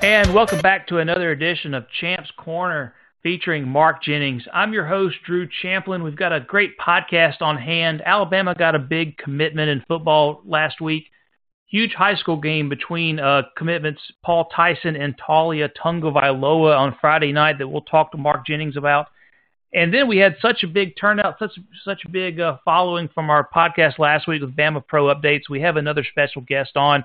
And welcome back to another edition of Champs Corner featuring Mark Jennings. I'm your host, Drew Champlin. We've got a great podcast on hand. Alabama got a big commitment in football last week. Huge high school game between uh, commitments Paul Tyson and Taulia Tagovailoa on Friday night that we'll talk to Mark Jennings about. And then we had such a big turnout, such such a big uh, following from our podcast last week with Bama Pro updates. We have another special guest on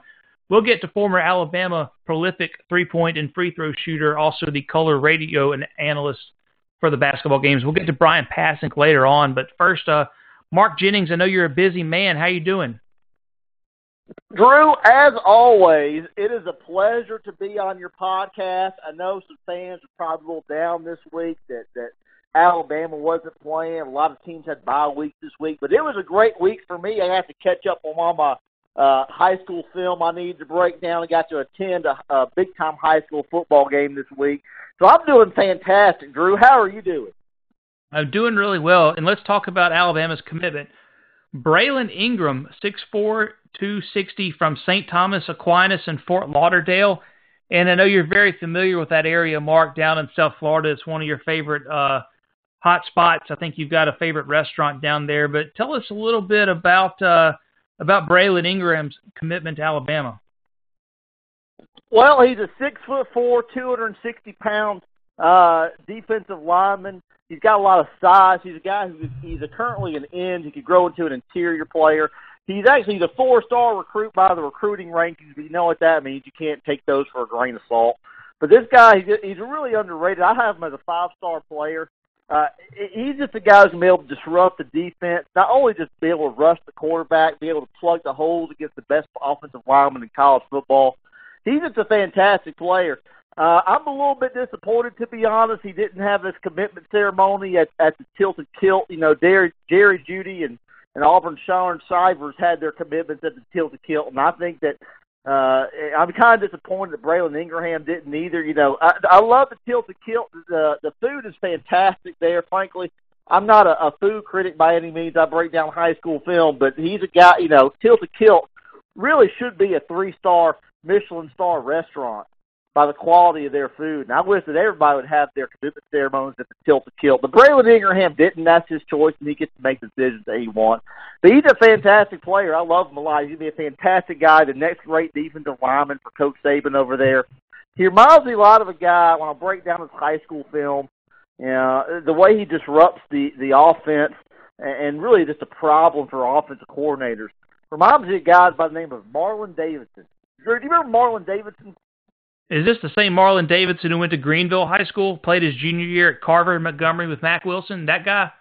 We'll get to former Alabama prolific three point and free throw shooter, also the color radio and analyst for the basketball games. We'll get to Bryan Passink later on, but first, uh, Mark Jennings, I know you're a busy man. How you doing? Drew, as always, it is a pleasure to be on your podcast. I know some fans are probably a little down this week that that Alabama wasn't playing. A lot of teams had bye weeks this week, but it was a great week for me. I have to catch up on all my uh, high school film I need to break down. I got to attend a, a big time high school football game this week. So I'm doing fantastic, Drew. How are you doing? I'm doing really well. And let's talk about Alabama's commitment. Braylen Ingraham, 6'4, 260 from St. Thomas Aquinas in Fort Lauderdale. And I know you're very familiar with that area, Mark, down in South Florida. It's one of your favorite uh, hot spots. I think you've got a favorite restaurant down there. But tell us a little bit about uh, about Braylen Ingraham's commitment to Alabama? Well, he's a six foot four, two hundred and sixty pound uh, defensive lineman. He's got a lot of size. He's a guy who he's a, currently an end. He could grow into an interior player. He's actually the four star recruit by the recruiting rankings. But you know what that means. You can't take those for a grain of salt. But this guy, he's, he's really underrated. I have him as a five star player. Uh, he's just a guy who's going to be able to disrupt the defense, not only just be able to rush the quarterback, be able to plug the holes against the best offensive lineman in college football. He's just a fantastic player. Uh, I'm a little bit disappointed, to be honest. He didn't have this commitment ceremony at, at the Tilted Kilt. You know, Jerry, Jerry Jeudy and, and Auburn Shaun Shivers had their commitments at the Tilted Kilt, and I think that uh, I'm kind of disappointed that Braylen Ingraham didn't either. You know, I, I love the tilted kilt. The the food is fantastic there. Frankly, I'm not a, a food critic by any means. I break down high school film, but he's a guy. You know, tilted kilt really should be a three star Michelin star restaurant by the quality of their food. And I wish that everybody would have their commitment ceremonies at the Tilted Kilt. But Braylen Ingraham didn't. That's his choice, and he gets to make the decisions that he wants. But he's a fantastic player. I love him a lot. He's going to be a fantastic guy, the next great defensive lineman for Coach Saban over there. He reminds me a lot of a guy, when I break down his high school film, you know, the way he disrupts the, the offense and really just a problem for offensive coordinators. Reminds me of guys by the name of Marlon Davidson. Do you remember Marlon Davidson? Is this the same Marlon Davidson who went to Greenville High School, played his junior year at Carver and Montgomery with Mack Wilson? That guy?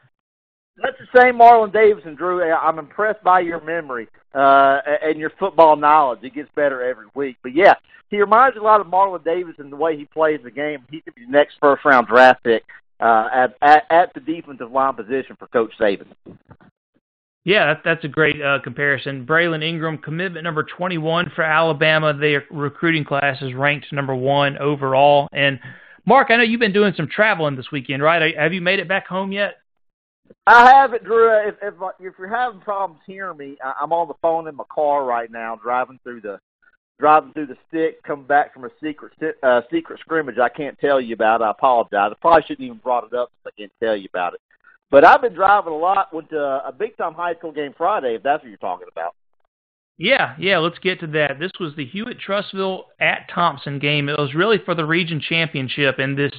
That's the same Marlon Davidson, Drew. I'm impressed by your memory uh, and your football knowledge. It gets better every week. But yeah, he reminds a lot of Marlon Davidson the way he plays the game. He could be the next first round draft pick uh, at, at at the defensive line position for Coach Saban. Yeah, that, that's a great uh, comparison. Braylen Ingraham, commitment number 21 for Alabama. Their recruiting class is ranked number one overall. And Mark, I know you've been doing some traveling this weekend, right? Have you made it back home yet? I haven't, Drew. If if, if you're having problems hearing me, I'm on the phone in my car right now, driving through the driving through the stick, coming back from a secret uh, secret scrimmage I can't tell you about. I apologize. I probably shouldn't even brought it up if I can't tell you about it. But I've been driving a lot. Went to a big time high school game Friday, if that's what you're talking about. Yeah, yeah, let's get to that. This was the Hewitt Trussville at Thompson game. It was really for the region championship in this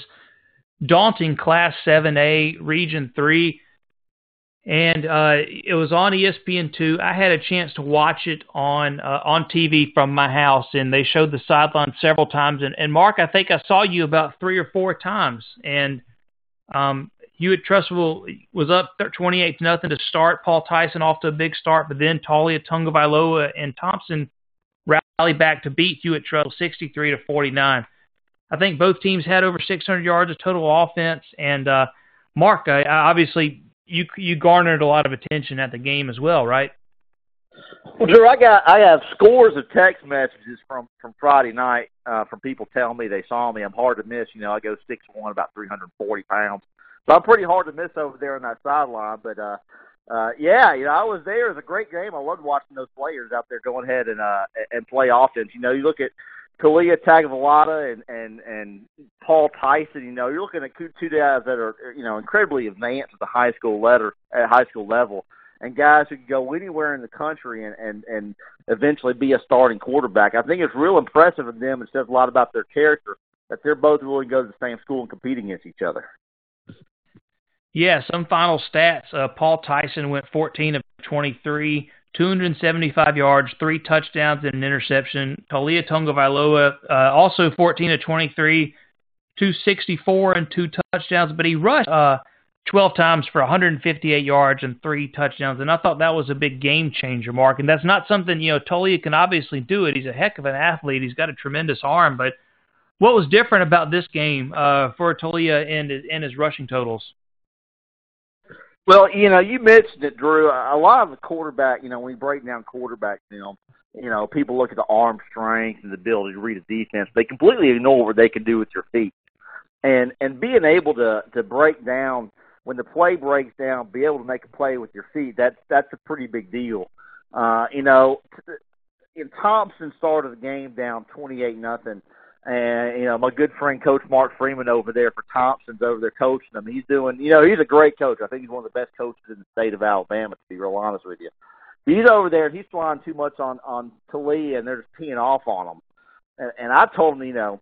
daunting Class 7A Region 3. And uh, it was on ESPN2. I had a chance to watch it on uh, on TV from my house, and they showed the sideline several times. And, and Mark, I think I saw you about three or four times. And um, Hewitt Trussville was up 28 to nothing to start. Paul Tyson off to a big start, but then Taulia Tagovailoa and Thompson rallied back to beat Hewitt Trussville 63 to 49. I think both teams had over 600 yards of total offense. And uh, Mark, I, obviously you you garnered a lot of attention at the game as well, right? Well, Drew, I got I have scores of text messages from from Friday night uh, from people telling me they saw me. I'm hard to miss. You know, I go six one, about 340 pounds. So I'm pretty hard to miss over there on that sideline. But uh, uh, yeah, you know, I was there. It was a great game. I loved watching those players out there going ahead and uh, and play offense. You know, you look at Taulia Tagovailoa and and and Paul Tyson, you know, you're looking at two guys that are you know incredibly advanced at the high school letter at high school level, and guys who can go anywhere in the country and and and eventually be a starting quarterback. I think it's real impressive of them. It says a lot about their character that they're both willing to go to the same school and compete against each other. Yeah, some final stats. Uh, Paul Tyson went 14 of 23, 275 yards, three touchdowns, and an interception. Taulia Tagovailoa, uh, also 14 of 23, 264 and two touchdowns, but he rushed uh, 12 times for 158 yards and three touchdowns, and I thought that was a big game changer, Mark. And that's not something you know Taulia can obviously do it. He's a heck of an athlete. He's got a tremendous arm, but what was different about this game uh, for Taulia and and his rushing totals? Well, you know, you mentioned it, Drew. A lot of the quarterback, you know, when we break down quarterback film, you know, people look at the arm strength and the ability to read a defense. They completely ignore what they can do with your feet, and and being able to to break down when the play breaks down, be able to make a play with your feet. That's that's a pretty big deal. Uh, you know, in Thompson started the game down twenty eight nothing and you know, my good friend Coach Mark Freeman over there for Thompson's over there coaching them. He's doing, you know, he's a great coach. I think he's one of the best coaches in the state of Alabama. To be real honest with you, he's over there and he's flying too much on on Taulia, and they're just peeing off on him. And, and I told him, you know,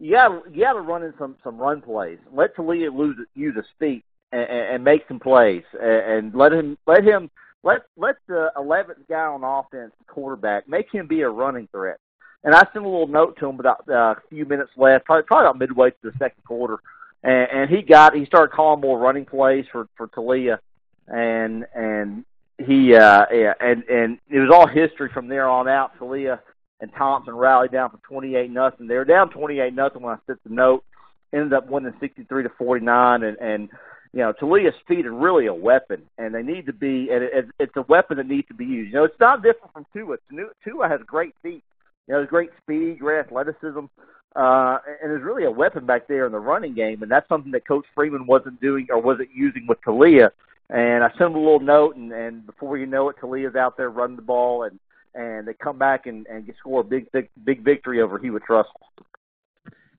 you got you got to run in some some run plays. Let Taulia lose use his feet and, and make some plays, and, and let him let him let let the 11th guy on offense, quarterback, make him be a running threat and I sent a little note to him about uh, a few minutes left, probably, probably about midway through the second quarter, and, and he got he started calling more running plays for for Taulia, and and he uh yeah, and and it was all history from there on out. Taulia and Thompson rallied down for twenty eight nothing. They were down twenty eight nothing when I sent the note. Ended up winning sixty three to forty nine, and and you know Taulia's feet are really a weapon, and they need to be. And it, it's a weapon that needs to be used. You know, it's not different from Tua. Tua has great feet you know, great speed, great athleticism, uh, and is really a weapon back there in the running game. And that's something that Coach Freeman wasn't doing or wasn't using with Taulia. And I sent him a little note, and, and before you know it, Taulia's out there running the ball, and and they come back and and score a big big, big victory over Hewitt Trussville.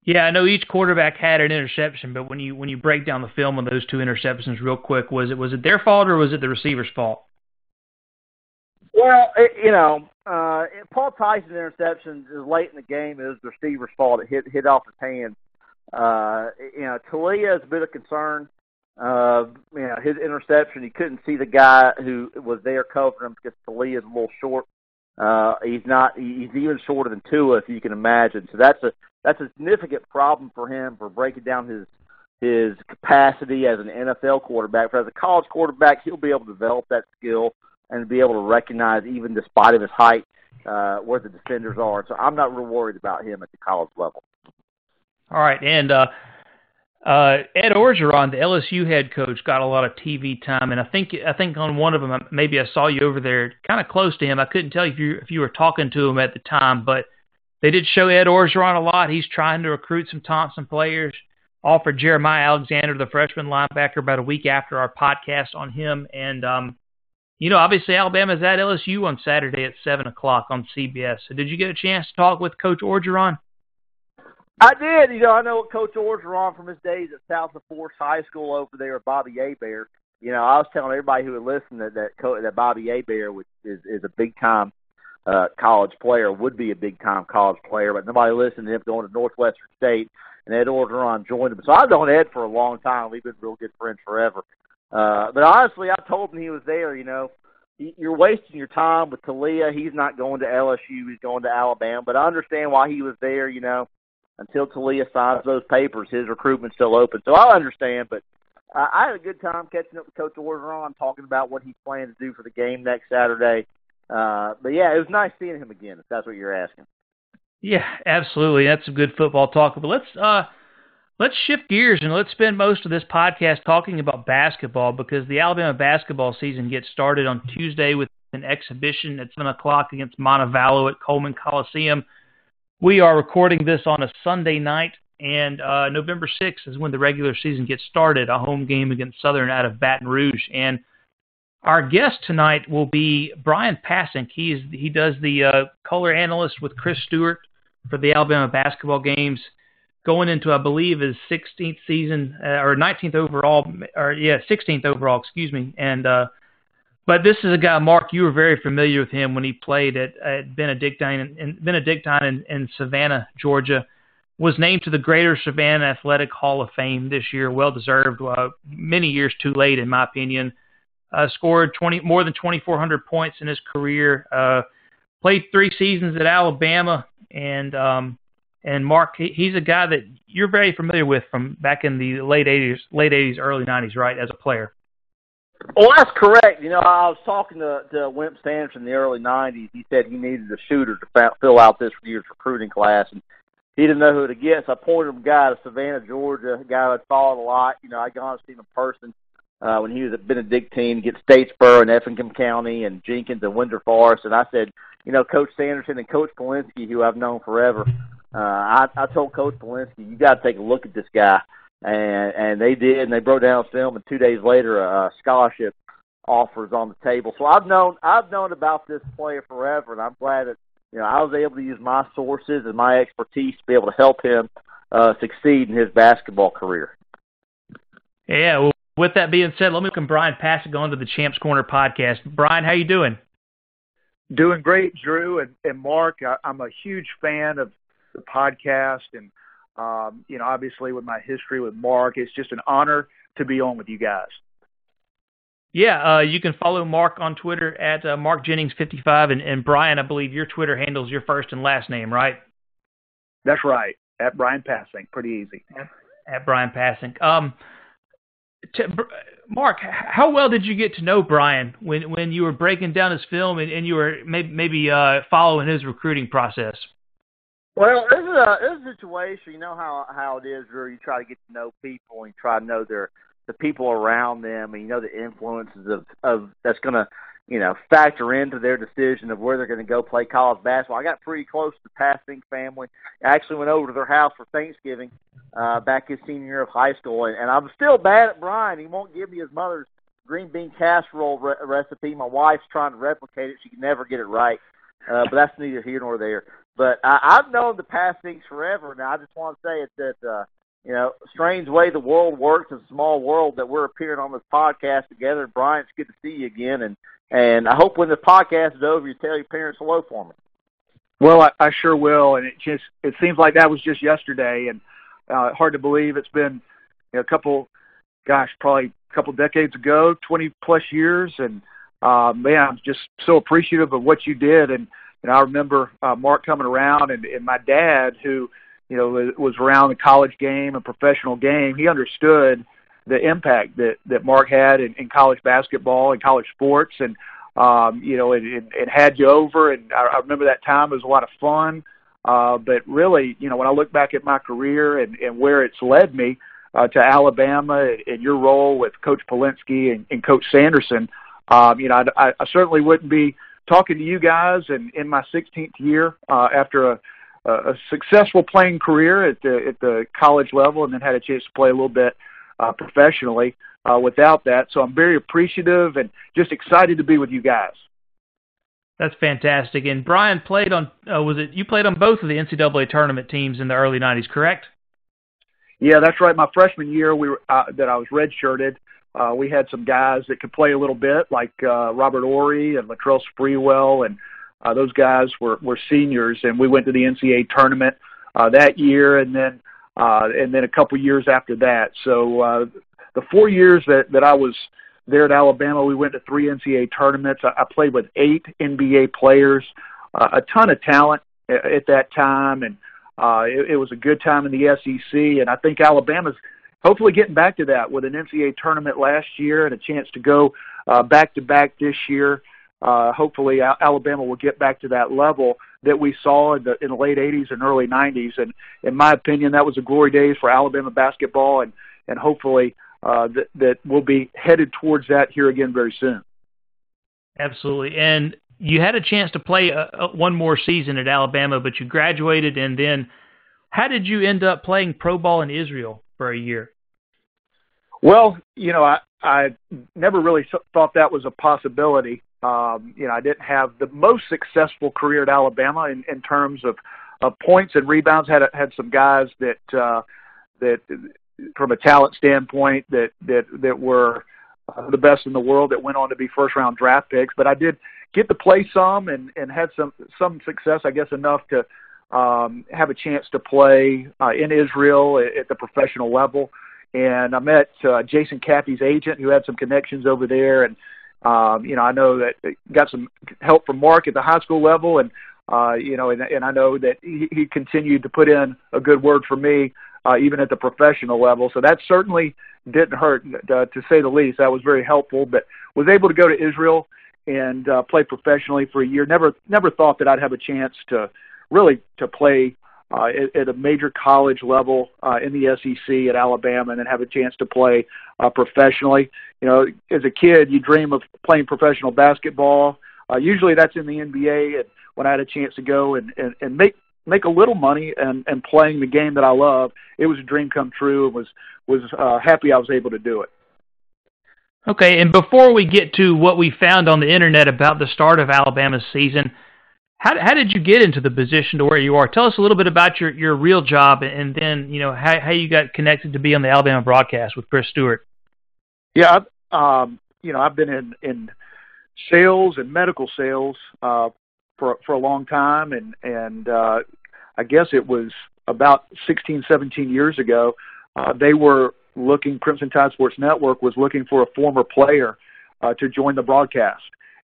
Yeah, I know each quarterback had an interception, but when you when you break down the film on those two interceptions real quick, was it was it their fault or was it the receiver's fault? Well, it, you know, uh, Paul Tyson's interception is late in the game. It was the receiver's fault. It hit hit off his hand. Uh, you know, Taulia is a bit of concern. Uh, you know, his interception, he couldn't see the guy who was there covering him because Taulia is a little short. Uh, he's not. He's even shorter than Tua, if you can imagine. So that's a that's a significant problem for him for breaking down his his capacity as an NFL quarterback. But as a college quarterback, he'll be able to develop that skill and be able to recognize, even despite of his height, uh, where the defenders are. So I'm not real worried about him at the college level. All right, and uh, uh, Ed Orgeron, the LSU head coach, got a lot of TV time, and I think I think on one of them, maybe I saw you over there, kind of close to him. I couldn't tell if you if you were talking to him at the time, but they did show Ed Orgeron a lot. He's trying to recruit some Thompson players. Offered Jeremiah Alexander, the freshman linebacker, about a week after our podcast on him, and um, you know, obviously Alabama's at LSU on Saturday at seven o'clock on CBS. So did you get a chance to talk with Coach Orgeron? I did. You know, I know Coach Orgeron from his days at South Lafourche High School over there Bobby Hebert. You know, I was telling everybody who would listen that that, Co- that Bobby Hebert which is is a big time uh, college player, would be a big time college player, but nobody listened to him going to Northwestern State. And Ed Orgeron joined him. So I've known Ed for a long time. We've been real good friends forever. Uh, but honestly, I told him he was there. You know, you're wasting your time with Taulia. He's not going to LSU. He's going to Alabama. But I understand why he was there. You know, until Taulia signs those papers, his recruitment's still open. So I understand. But uh, I had a good time catching up with Coach Orgeron, talking about what he's planning to do for the game next Saturday. Uh, but yeah, it was nice seeing him again. If that's what you're asking. Yeah, absolutely. That's some good football talk. But let's uh Let's shift gears and let's spend most of this podcast talking about basketball because the Alabama basketball season gets started on Tuesday with an exhibition at 7 o'clock against Montevallo at Coleman Coliseum. We are recording this on a Sunday night, and uh, November 6th is when the regular season gets started, a home game against Southern out of Baton Rouge. And our guest tonight will be Bryan Passink. He, is, he does the uh, color analyst with Chris Stewart for the Alabama basketball games, going into I believe his 16th season uh, or 19th overall, or yeah, 16th overall, excuse me. And uh, but this is a guy, Mark. You were very familiar with him when he played at, at Benedictine in, Benedictine in, in Savannah, Georgia. Was named to the Greater Savannah Athletic Hall of Fame this year. Well deserved. Uh, many years too late, in my opinion. Uh, scored 20 more than 2,400 points in his career. Uh, played three seasons at Alabama, and um, and Mark, he's a guy that you're very familiar with from back in the late 80s, late 80s, early 90s, right? As a player. Well, that's correct. You know, I was talking to, to Wimp Sanderson in the early '90s. He said he needed a shooter to fill out this year's recruiting class, and he didn't know who to get. So I pointed him a guy to Savannah, Georgia, a guy I'd followed a lot. You know, I'd gone to see him in person uh, when he was at Benedictine, get Statesboro and Effingham County, and Jenkins and Windsor Forest. And I said, you know, Coach Sanderson and Coach Polinsky, who I've known forever. Uh, I, I told Coach Polinsky, you got to take a look at this guy and and they did, and they broke down film, and two days later, a scholarship offers on the table. So I've known I've known about this player forever, and I'm glad that you know I was able to use my sources and my expertise to be able to help him uh, succeed in his basketball career. Yeah. Well, with that being said, let me welcome Bryan Passink on to the Champs Corner podcast. Bryan, how you doing? Doing great, Drew and, and Mark. I, I'm a huge fan of the podcast and um, you know, obviously with my history with Mark, it's just an honor to be on with you guys. Yeah, uh, you can follow Mark on Twitter at uh, Mark Jennings55, and, and Bryan, I believe your Twitter handles your first and last name, right? That's right, at Bryan Passink. Pretty easy. At, at Bryan Passink. Um, to, Mark, how well did you get to know Bryan when when you were breaking down his film and, and you were maybe, maybe uh, following his recruiting process? Well, this is a this is a situation. You know how how it is, where you try to get to know people and you try to know their the people around them, and you know the influences of of that's going to you know factor into their decision of where they're going to go play college basketball. I got pretty close to the Passink family. I actually went over to their house for Thanksgiving uh, back his senior year of high school, and, and I'm still bad at Bryan. He won't give me his mother's green bean casserole re- recipe. My wife's trying to replicate it; she can never get it right. Uh, but that's neither here nor there. But I, I've known the Passinks forever. Now I just want to say it that uh, you know, strange way the world works, a small world that we're appearing on this podcast together. Bryan, it's good to see you again, and and I hope when the podcast is over, you tell your parents hello for me. Well, I, I sure will, and it just it seems like that was just yesterday, and uh, hard to believe it's been you know, a couple, gosh, probably a couple decades ago, twenty plus years, and uh, man, I'm just so appreciative of what you did, and and I remember uh, Mark coming around, and, and my dad, who you know was around the college game and professional game, he understood the impact that that Mark had in, in college basketball and college sports, and um, you know, it, it, it had you over. And I, I remember that time it was a lot of fun. Uh, but really, you know, when I look back at my career and, and where it's led me uh, to Alabama and your role with Coach Polinsky and, and Coach Sanderson, um, you know, I, I certainly wouldn't be talking to you guys and in my 16th year uh, after a, a successful playing career at the at the college level, and then had a chance to play a little bit uh, professionally uh, without that. So I'm very appreciative and just excited to be with you guys. That's fantastic. And Bryan played on uh, was it you played on both of the NCAA tournament teams in the early '90s, correct? Yeah, that's right. My freshman year, we were uh, that I was redshirted. Uh, we had some guys that could play a little bit, like uh, Robert Horry and Latrell Sprewell, and uh, those guys were were seniors, and we went to the NCAA tournament uh, that year, and then uh, and then a couple years after that. So uh, the four years that that I was there at Alabama, we went to three NCAA tournaments. I, I played with eight NBA players, uh, a ton of talent at, at that time, and uh, it, it was a good time in the SEC. And I think Alabama's hopefully getting back to that with an NCAA tournament last year and a chance to go uh, back to back this year. Uh, hopefully, Alabama will get back to that level that we saw in the in the late '80s and early '90s. And in my opinion, that was a glory days for Alabama basketball, and and hopefully uh, that that we'll be headed towards that here again very soon. Absolutely, and you had a chance to play a, a, one more season at Alabama, but you graduated, and then how did you end up playing pro ball in Israel for a year? Well, you know, I I never really thought that was a possibility. Um, you know, I didn't have the most successful career at Alabama in, in terms of uh, points and rebounds. Had had some guys that uh, that from a talent standpoint that that that were uh, the best in the world that went on to be first round draft picks. But I did get to play some and and had some some success. I guess enough to um, have a chance to play uh, in Israel at, at the professional level. And I met uh, Jason Caffey's agent, who had some connections over there, and um, you know I know that got some help from Mark at the high school level, and uh, you know, and, and I know that he, he continued to put in a good word for me uh, even at the professional level. So that certainly didn't hurt, uh, to say the least. That was very helpful. But was able to go to Israel and uh, play professionally for a year. Never, never thought that I'd have a chance to really to play uh, at, at a major college level uh, in the SEC at Alabama, and then have a chance to play uh, professionally. You know, as a kid, you dream of playing professional basketball. Uh, usually, that's in the NBA. And when I had a chance to go and and, and make make a little money and and playing the game that I love, it was a dream come true. and was was uh, happy I was able to do it. Okay, and before we get to what we found on the internet about the start of Alabama's season, how how did you get into the position to where you are? Tell us a little bit about your your real job, and then you know how how you got connected to be on the Alabama broadcast with Chris Stewart. Yeah, um, you know I've been in in sales and medical sales uh, for for a long time, and and uh, I guess it was about 16, 17 years ago. Uh, they were looking. Crimson Tide Sports Network was looking for a former player uh, to join the broadcast,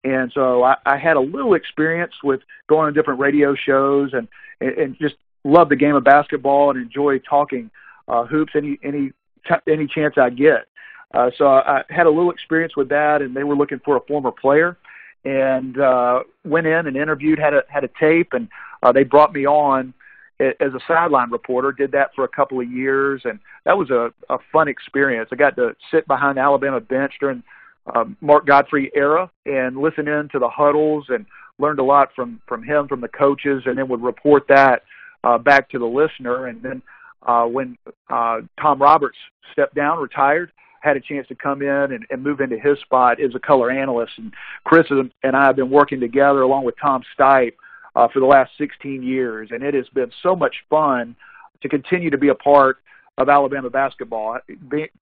and so I, I had a little experience with going on different radio shows and and just love the game of basketball and enjoy talking uh, hoops any any any chance I get. Uh, so I had a little experience with that, and they were looking for a former player and uh, went in and interviewed, had a had a tape, and uh, they brought me on as a sideline reporter. Did that for a couple of years, and that was a, a fun experience. I got to sit behind the Alabama bench during uh, Mark Gottfried era and listen in to the huddles and learned a lot from from him, from the coaches, and then would report that uh, back to the listener. And then uh, when uh, Tom Roberts stepped down, retired, had a chance to come in and, and move into his spot as a color analyst. And Chris and I have been working together along with Tom Stipe uh, for the last 16 years, and it has been so much fun to continue to be a part of Alabama basketball,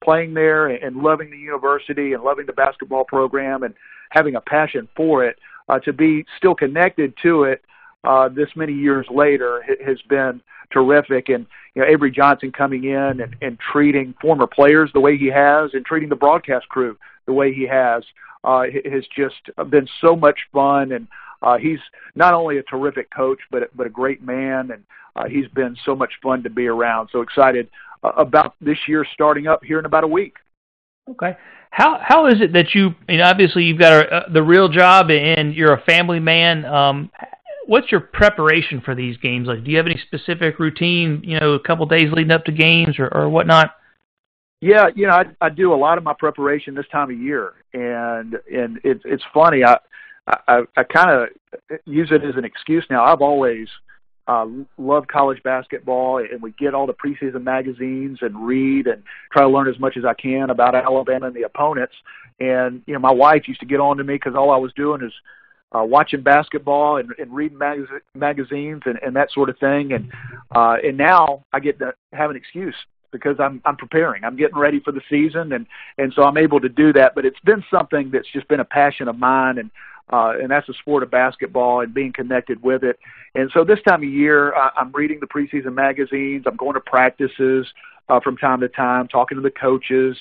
playing there and loving the university and loving the basketball program and having a passion for it. Uh, to be still connected to it uh, this many years later has been terrific. And you know, Avery Johnson coming in and, and treating former players the way he has, and treating the broadcast crew the way he has, uh, has just been so much fun. And uh, he's not only a terrific coach, but but a great man, and uh, he's been so much fun to be around. So excited about this year starting up here in about a week. Okay. How how is it that you, you know, obviously you've got a, a, the real job and you're a family man. Um, what's your preparation for these games like? Do you have any specific routine? You know, a couple days leading up to games or, or whatnot. Yeah, you know, I, I do a lot of my preparation this time of year, and and it's it's funny. I I, I kind of use it as an excuse now. I've always uh, loved college basketball, and we get all the preseason magazines and read and try to learn as much as I can about Alabama and the opponents. And you know, my wife used to get on to me because all I was doing is uh, watching basketball and, and reading mag- magazines and, and that sort of thing. And uh, and now I get to have an excuse because I'm I'm preparing. I'm getting ready for the season, and and so I'm able to do that. But it's been something that's just been a passion of mine, and uh, and that's the sport of basketball and being connected with it. And so this time of year, I, I'm reading the preseason magazines. I'm going to practices uh, from time to time, talking to the coaches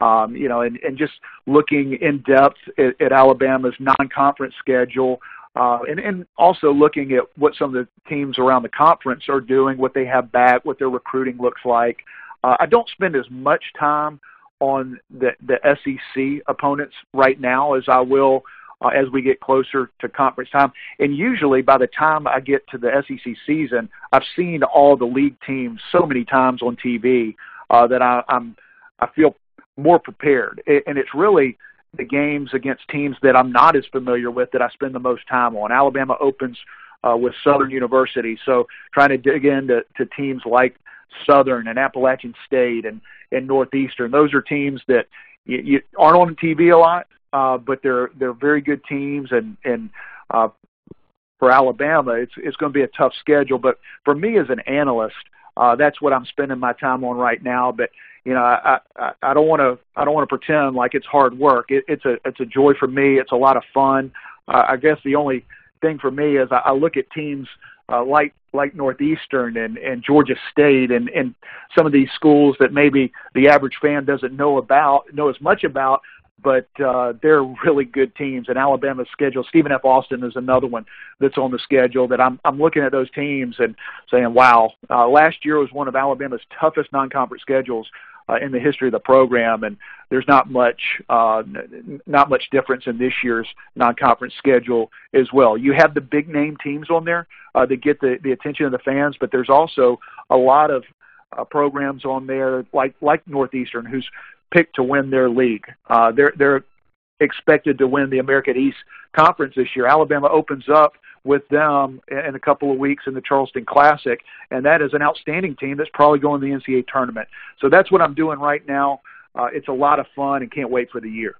um, you know, and, and just looking in depth at, at Alabama's non-conference schedule, uh, and, and also looking at what some of the teams around the conference are doing, what they have back, what their recruiting looks like. Uh, I don't spend as much time on the, the SEC opponents right now as I will uh, as we get closer to conference time. And usually, by the time I get to the SEC season, I've seen all the league teams so many times on TV uh, that I, I'm I feel more prepared. And it's really the games against teams that I'm not as familiar with that I spend the most time on. Alabama opens uh, with Southern University, so trying to dig into to teams like Southern and Appalachian State and and Northeastern. Those are teams that you, you aren't on TV a lot, uh, but they're they're very good teams and and uh, for Alabama, it's it's going to be a tough schedule. But for me as an analyst, uh, that's what I'm spending my time on right now. But you know, I I, I don't want to I don't want to pretend like it's hard work. It, it's a it's a joy for me. It's a lot of fun. Uh, I guess the only thing for me is I, I look at teams uh, like like Northeastern and, and Georgia State and, and some of these schools that maybe the average fan doesn't know about know as much about, but uh, they're really good teams. And Alabama's schedule, Stephen F. Austin is another one that's on the schedule that I'm I'm looking at those teams and saying, wow, uh, last year was one of Alabama's toughest non-conference schedules uh, in the history of the program, and there's not much uh, not much difference in this year's non-conference schedule as well. You have the big name teams on there uh, that get the the attention of the fans, but there's also a lot of uh, programs on there like like Northeastern who's picked to win their league. Uh, they're they're expected to win the American East Conference this year. Alabama opens up with them in a couple of weeks in the Charleston Classic, and that is an outstanding team that's probably going to the NCAA tournament. So that's what I'm doing right now. Uh, it's a lot of fun, and can't wait for the year.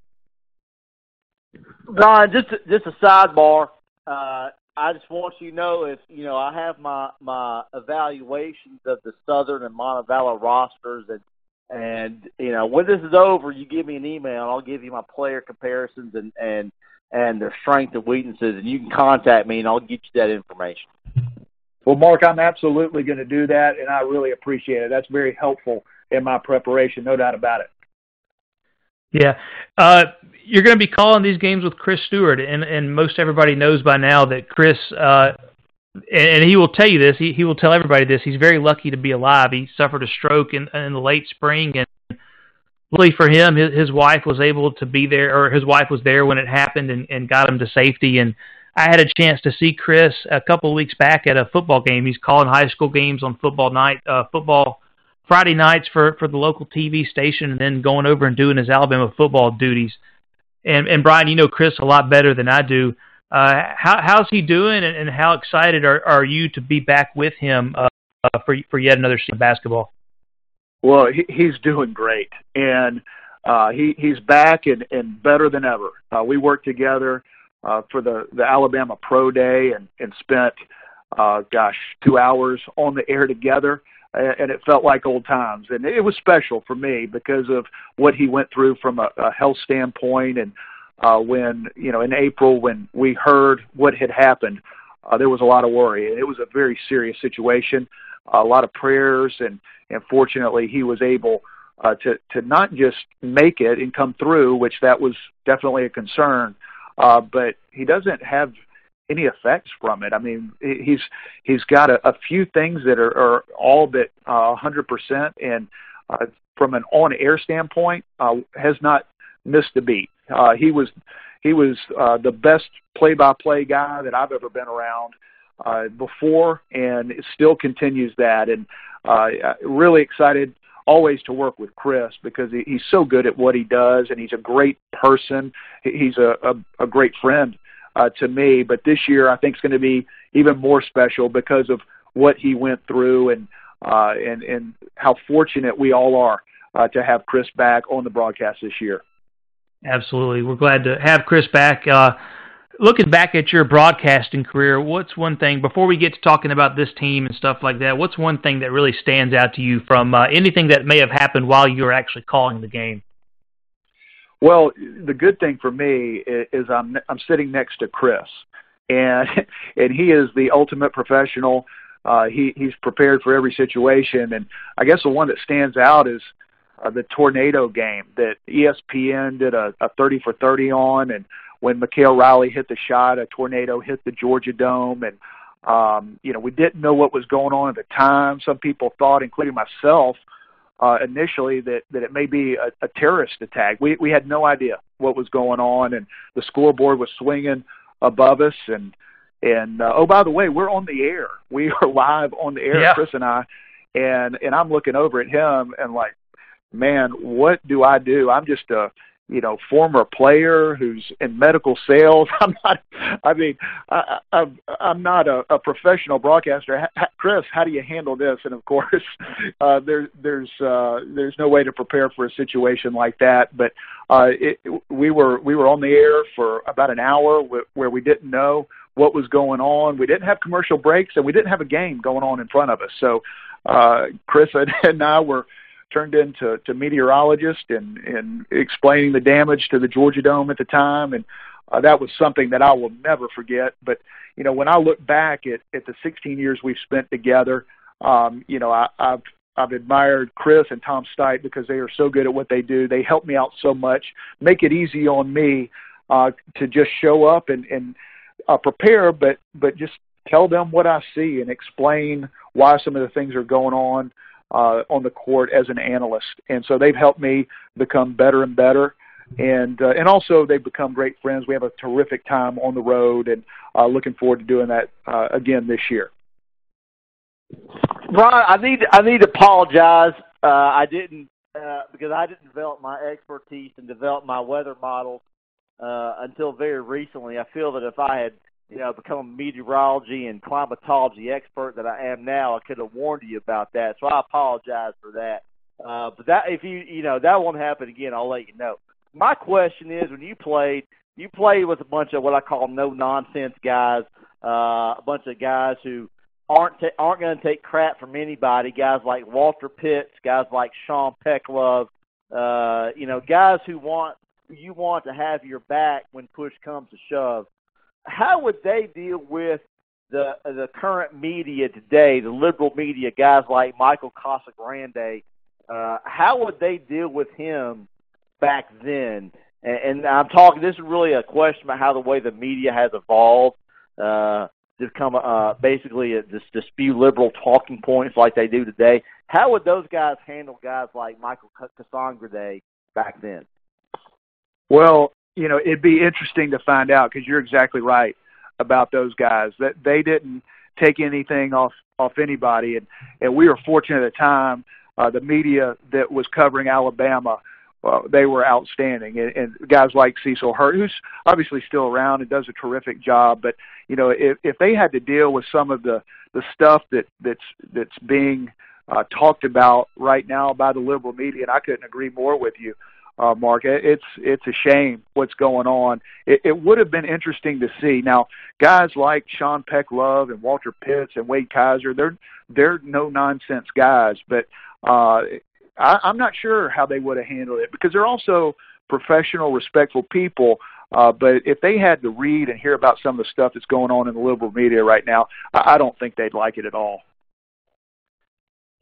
Ron, just just a sidebar. Uh, I just want you to know if you know I have my my evaluations of the Southern and Montevallo rosters, and and you know, when this is over, you give me an email, and I'll give you my player comparisons and and and their strengths and weaknesses, and you can contact me, and I'll get you that information. Well, Mark, I'm absolutely going to do that, and I really appreciate it. That's very helpful in my preparation, no doubt about it. Yeah, uh, you're going to be calling these games with Chris Stewart, and and most everybody knows by now that Chris uh, and he will tell you this. He he will tell everybody this. He's very lucky to be alive. He suffered a stroke in in the late spring, and luckily for him, his his wife was able to be there, or his wife was there when it happened, and and got him to safety. And I had a chance to see Chris a couple of weeks back at a football game. He's calling high school games on football night, uh, football Friday nights for for the local TV station, and then going over and doing his Alabama football duties. And and Bryan, you know Chris a lot better than I do. Uh, how, how's he doing, and, and how excited are, are you to be back with him uh, uh, for for yet another season of basketball? Well, he, he's doing great, and uh, he he's back and, and better than ever. Uh, we worked together uh, for the the Alabama Pro Day and and spent uh, gosh two hours on the air together, and it felt like old times. And it was special for me because of what he went through from a, a health standpoint and uh, when you know in April when we heard what had happened, uh, there was a lot of worry. It was a very serious situation, a lot of prayers, and and fortunately he was able uh, to to not just make it and come through, which that was definitely a concern, uh, but he doesn't have any effects from it. I mean, he's he's got a, a few things that are, are all but uh, 100%, and uh, from an on-air standpoint, uh, has not missed a beat. Uh, he was he was uh, the best play-by-play guy that I've ever been around uh, before, and it still continues that. And uh, really excited always to work with Chris because he, he's so good at what he does, and he's a great person. He's a a, a great friend uh, to me. But this year, I think is going to be even more special because of what he went through and uh, and and how fortunate we all are uh, to have Chris back on the broadcast this year. Absolutely. We're glad to have Chris back. Uh, looking back at your broadcasting career, what's one thing, before we get to talking about this team and stuff like that, what's one thing that really stands out to you from uh, anything that may have happened while you were actually calling the game? Well, the good thing for me is I'm I'm sitting next to Chris, and and he is the ultimate professional. Uh, he he's prepared for every situation, and I guess the one that stands out is uh, the tornado game that ESPN did a, a 30 for 30 on, and when Mykal Riley hit the shot, a tornado hit the Georgia Dome, and um, you know we didn't know what was going on at the time. Some people thought, including myself, uh, initially that that it may be a, a terrorist attack. We we had no idea what was going on, and the scoreboard was swinging above us, and and uh, oh by the way, we're on the air. We are live on the air, yeah. Chris and I, and and I'm looking over at him and like man, what do I do? I'm just a you know former player who's in medical sales. I'm not. I mean, I, I, I'm not a, a professional broadcaster. Chris, how do you handle this? And of course, uh, there, there's uh, there's no way to prepare for a situation like that. But uh, it, we were we were on the air for about an hour where we didn't know what was going on. We didn't have commercial breaks, and we didn't have a game going on in front of us. So uh, Chris and I were turned into to meteorologists and and explaining the damage to the Georgia Dome at the time, and uh, that was something that I will never forget. But you know, when I look back at at the 16 years we've spent together, um, you know, I, I've I've admired Chris and Tom Stipe because they are so good at what they do. They help me out so much, make it easy on me uh, to just show up and and uh, prepare, but but just tell them what I see and explain why some of the things are going on uh, on the court as an analyst. And so they've helped me become better and better. And uh, and also they've become great friends. We have a terrific time on the road, and uh, looking forward to doing that uh, again this year. Ron, I need I need to apologize. Uh, I didn't uh, because I didn't develop my expertise and develop my weather models uh, until very recently. I feel that if I had you know, become a meteorology and climatology expert that I am now, I could have warned you about that. So I apologize for that. Uh, but that if you you know that won't happen again, I'll let you know. My question is, when you played, you played with a bunch of what I call no nonsense guys, uh, a bunch of guys who aren't ta- aren't going to take crap from anybody. Guys like Walter Pitts, guys like Sean Pecklove, uh, you know, guys who want you want to have your back when push comes to shove how would they deal with the the current media today, the liberal media, guys like Michael Casagrande? Uh, how would they deal with him back then? And, and I'm talking. This is really a question about how the way the media has evolved uh, to become uh, basically a, just to liberal talking points like they do today. How would those guys handle guys like Michael Casagrande back then? Well, you know, it'd be interesting to find out because you're exactly right about those guys that they didn't take anything off off anybody, and and we were fortunate at the time. Uh, the media that was covering Alabama, uh, they were outstanding, and, and guys like Cecil Hurt, who's obviously still around and does a terrific job. But you know, if if they had to deal with some of the the stuff that that's that's being uh, talked about right now by the liberal media, and I couldn't agree more with you uh, Mark. It's it's a shame what's going on. It, it would have been interesting to see. Now, guys like Sean Peck Love and Walter Pitts and Wade Kaiser, they're they're no nonsense guys, but uh, I, I'm not sure how they would have handled it because they're also professional, respectful people. Uh, but if they had to read and hear about some of the stuff that's going on in the liberal media right now, I, I don't think they'd like it at all.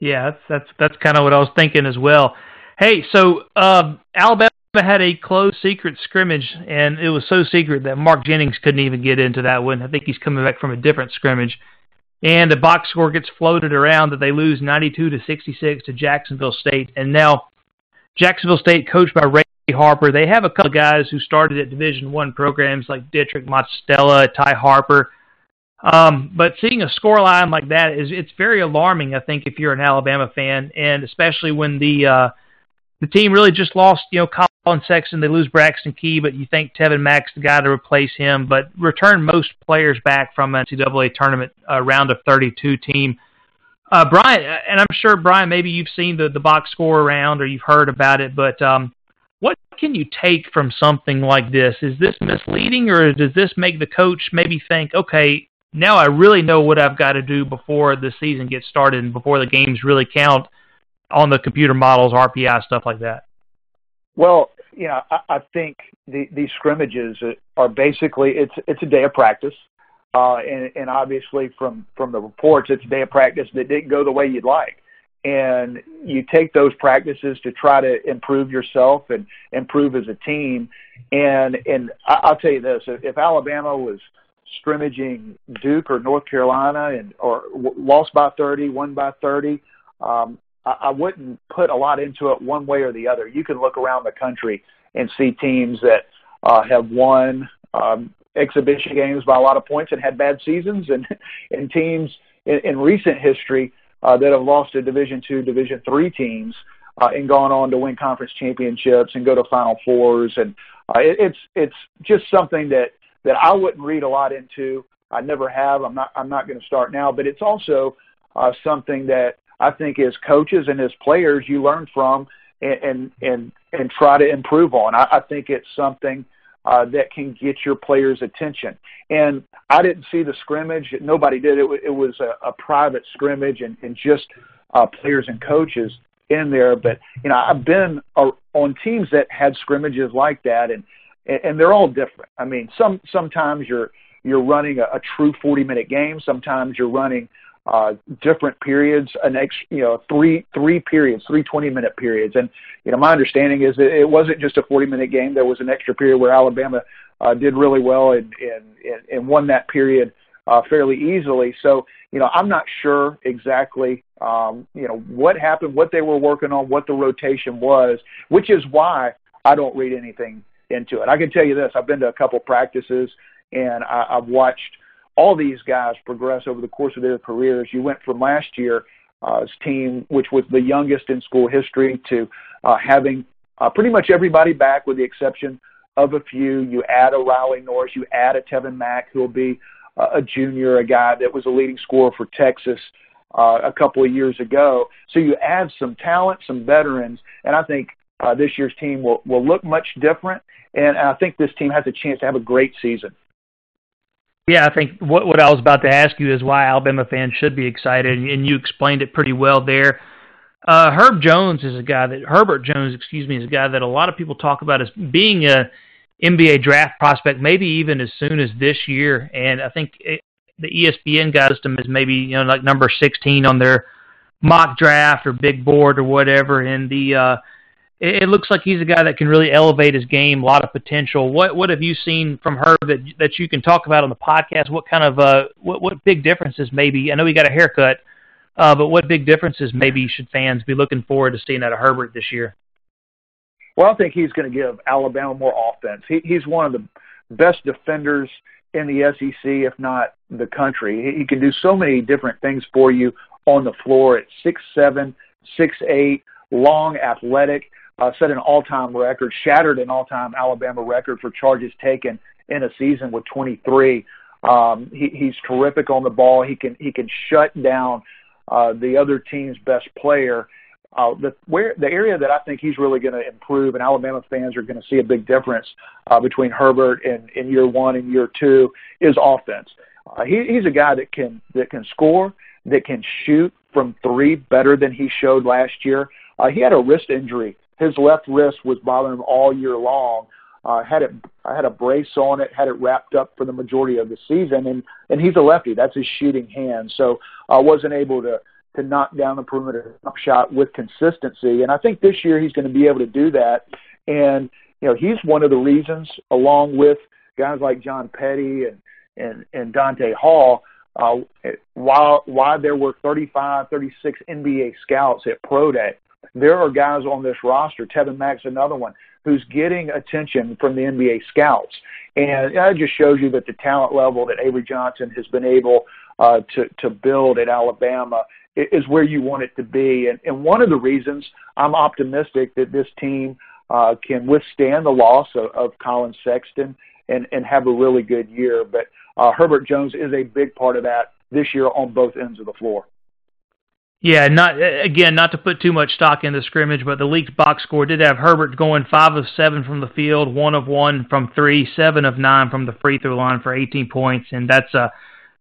Yeah, that's that's that's kind of what I was thinking as well. Hey, so uh, Alabama had a closed secret scrimmage, and it was so secret that Mark Jennings couldn't even get into that one. I think he's coming back from a different scrimmage. And the box score gets floated around that they lose 92 to 66 to Jacksonville State. And now Jacksonville State, coached by Ray Harper, they have a couple of guys who started at Division One programs like Dietrich Mottastella, Ty Harper. Um, but seeing a score line like that is it's very alarming. I think if you're an Alabama fan, and especially when the uh, the team really just lost, you know, Collin Sexton. They lose Braxton Key, but you think Tevin Mack's the guy to replace him. But return most players back from an NCAA tournament uh, round of 32 team. Uh, Bryan, and I'm sure Bryan, maybe you've seen the the box score around or you've heard about it, but um, what can you take from something like this? Is this misleading, or does this make the coach maybe think, okay, now I really know what I've got to do before the season gets started and before the games really count? On the computer models, RPI stuff like that? Well, you know, I, I think the, these scrimmages are basically it's it's a day of practice, uh, and, and obviously from from the reports, it's a day of practice that didn't go the way you'd like, and you take those practices to try to improve yourself and improve as a team, and and I, I'll tell you this: if Alabama was scrimmaging Duke or North Carolina and or lost by 30, won by 30, um, I wouldn't put a lot into it one way or the other. You can look around the country and see teams that uh, have won um, exhibition games by a lot of points and had bad seasons, and and teams in, in recent history uh, that have lost to Division two, Division three teams uh, and gone on to win conference championships and go to Final Fours, and uh, it, it's it's just something that that I wouldn't read a lot into. I never have. I'm not. I'm not going to start now, but it's also uh, something that I think as coaches and as players you learn from and and and, and try to improve on. I, I think it's something uh, that can get your players' attention. And I didn't see the scrimmage. Nobody did. It, it was a, a private scrimmage and, and just uh, players and coaches in there. But you know, I've been uh, on teams that had scrimmages like that, and and they're all different. I mean, some sometimes you're you're running a, a true 40 minute game. Sometimes you're running uh, different periods, an ex, you know, three three periods, three 20 minute periods. And you know, my understanding is that it wasn't just a 40 minute game. There was an extra period where Alabama uh, did really well and and and won that period uh, fairly easily. So you know, I'm not sure exactly um, you know what happened, what they were working on, what the rotation was, which is why I don't read anything into it. I can tell you this: I've been to a couple practices and I, I've watched all these guys progress over the course of their careers. You went from last year's uh, team, which was the youngest in school history, to uh, having uh, pretty much everybody back, with the exception of a few. You add a Riley Norris, you add a Tevin Mack, who will be a junior, a guy that was a leading scorer for Texas uh, a couple of years ago. So you add some talent, some veterans, and I think uh, this year's team will will look much different. And I think this team has a chance to have a great season. Yeah, I think what what I was about to ask you is why Alabama fans should be excited, and you explained it pretty well there. Uh, Herb Jones is a guy that Herbert Jones, excuse me, is a guy that a lot of people talk about as being a NBA draft prospect, maybe even as soon as this year. And I think it, the ESPN guy system is maybe you know like number 16 on their mock draft or big board or whatever. And the uh, it, looks like he's a guy that can really elevate his game, a lot of potential. What what have you seen from her that that you can talk about on the podcast? What kind of uh what what big differences maybe? I know he got a haircut, uh, but what big differences maybe should fans be looking forward to seeing out of Herbert this year? Well, I think he's going to give Alabama more offense. He, he's one of the best defenders in the SEC, if not the country. He, he can do so many different things for you on the floor at six seven, six eight, long, athletic uh, set an all-time record, shattered an all-time Alabama record for charges taken in a season with 23. Um, he, he's terrific on the ball. He can he can shut down uh, the other team's best player. Uh, the where the area that I think he's really going to improve, and Alabama fans are going to see a big difference uh, between Herbert and in year one and year two is offense. Uh, he, he's a guy that can that can score, that can shoot from three better than he showed last year. Uh, he had a wrist injury his left wrist was bothering him all year long. Uh, had it, I had a brace on it, had it wrapped up for the majority of the season, and and he's a lefty. That's his shooting hand. So I uh, wasn't able to to knock down the perimeter shot with consistency. And I think this year he's going to be able to do that. And you know, he's one of the reasons, along with guys like John Petty and and and Donta Hall, uh, why why there were 35, 36 NBA scouts at Pro Day there are guys on this roster, Tevin Mack's another one, who's getting attention from the NBA scouts. And that just shows you that the talent level that Avery Johnson has been able uh, to, to build at Alabama is where you want it to be. And, and one of the reasons I'm optimistic that this team uh, can withstand the loss of, of Collin Sexton and, and have a really good year. But uh, Herbert Jones is a big part of that this year on both ends of the floor. Yeah, not again, not to put too much stock in the scrimmage, but the league's box score did have Herbert going five of seven from the field, one of one from three, seven of nine from the free throw line for 18 points, and that's a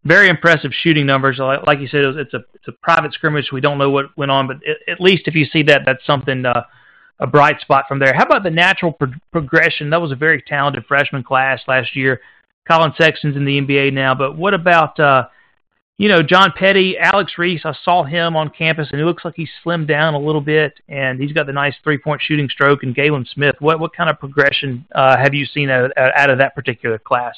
very impressive shooting numbers. Like you said, it's a it's a private scrimmage. We don't know what went on, but at least if you see that, that's something uh, a bright spot from there. How about the natural pro- progression? That was a very talented freshman class last year. Collin Sexton's in the NBA now, but what about uh, you know, John Petty, Alex Reese, I saw him on campus, and he looks like he's slimmed down a little bit, and he's got the nice three-point shooting stroke. And Galen Smith, what what kind of progression uh, have you seen out, out of that particular class?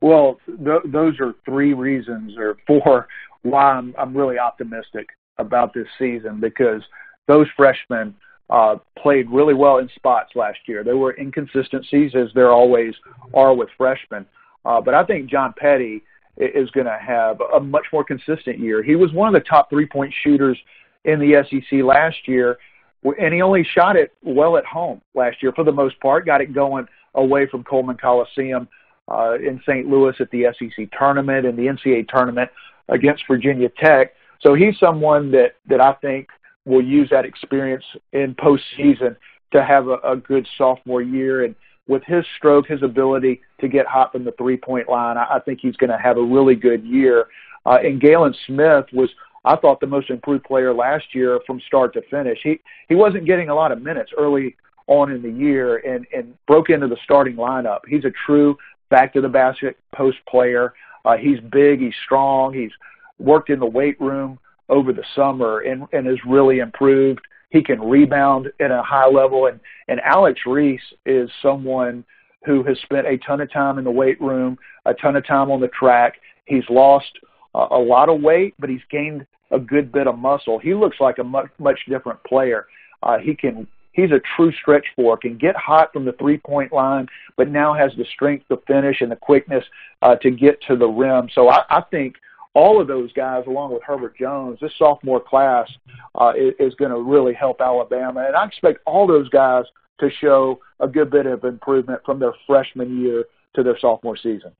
Well, th- those are three reasons or four why I'm I'm really optimistic about this season because those freshmen uh, played really well in spots last year. There were inconsistencies, as there always are with freshmen, uh, but I think John Petty is going to have a much more consistent year. He was one of the top three point shooters in the SEC last year, and he only shot it well at home last year for the most part. Got it going away from Coleman Coliseum uh, in St. Louis at the SEC tournament and the NCAA tournament against Virginia Tech. So he's someone that that I think will use that experience in postseason to have a, a good sophomore year. And with his stroke, his ability to get hot from the three point line, I, I think he's going to have a really good year. Uh, and Galen Smith was, I thought, the most improved player last year from start to finish. He he wasn't getting a lot of minutes early on in the year and and broke into the starting lineup. He's a true back to the basket post player. Uh, he's big, he's strong, he's worked in the weight room over the summer and and has really improved. He can rebound at a high level and and Alex Reese is someone who has spent a ton of time in the weight room, a ton of time on the track. He's lost uh, a lot of weight, but he's gained a good bit of muscle. He looks like a much much different player. Uh, he can he's a true stretch four, can get hot from the three point line, but now has the strength to finish and the quickness uh, to get to the rim. So I, I think all of those guys, along with Herbert Jones, this sophomore class uh, is, is going to really help Alabama, and I expect all those guys to show a good bit of improvement from their freshman year to their sophomore season.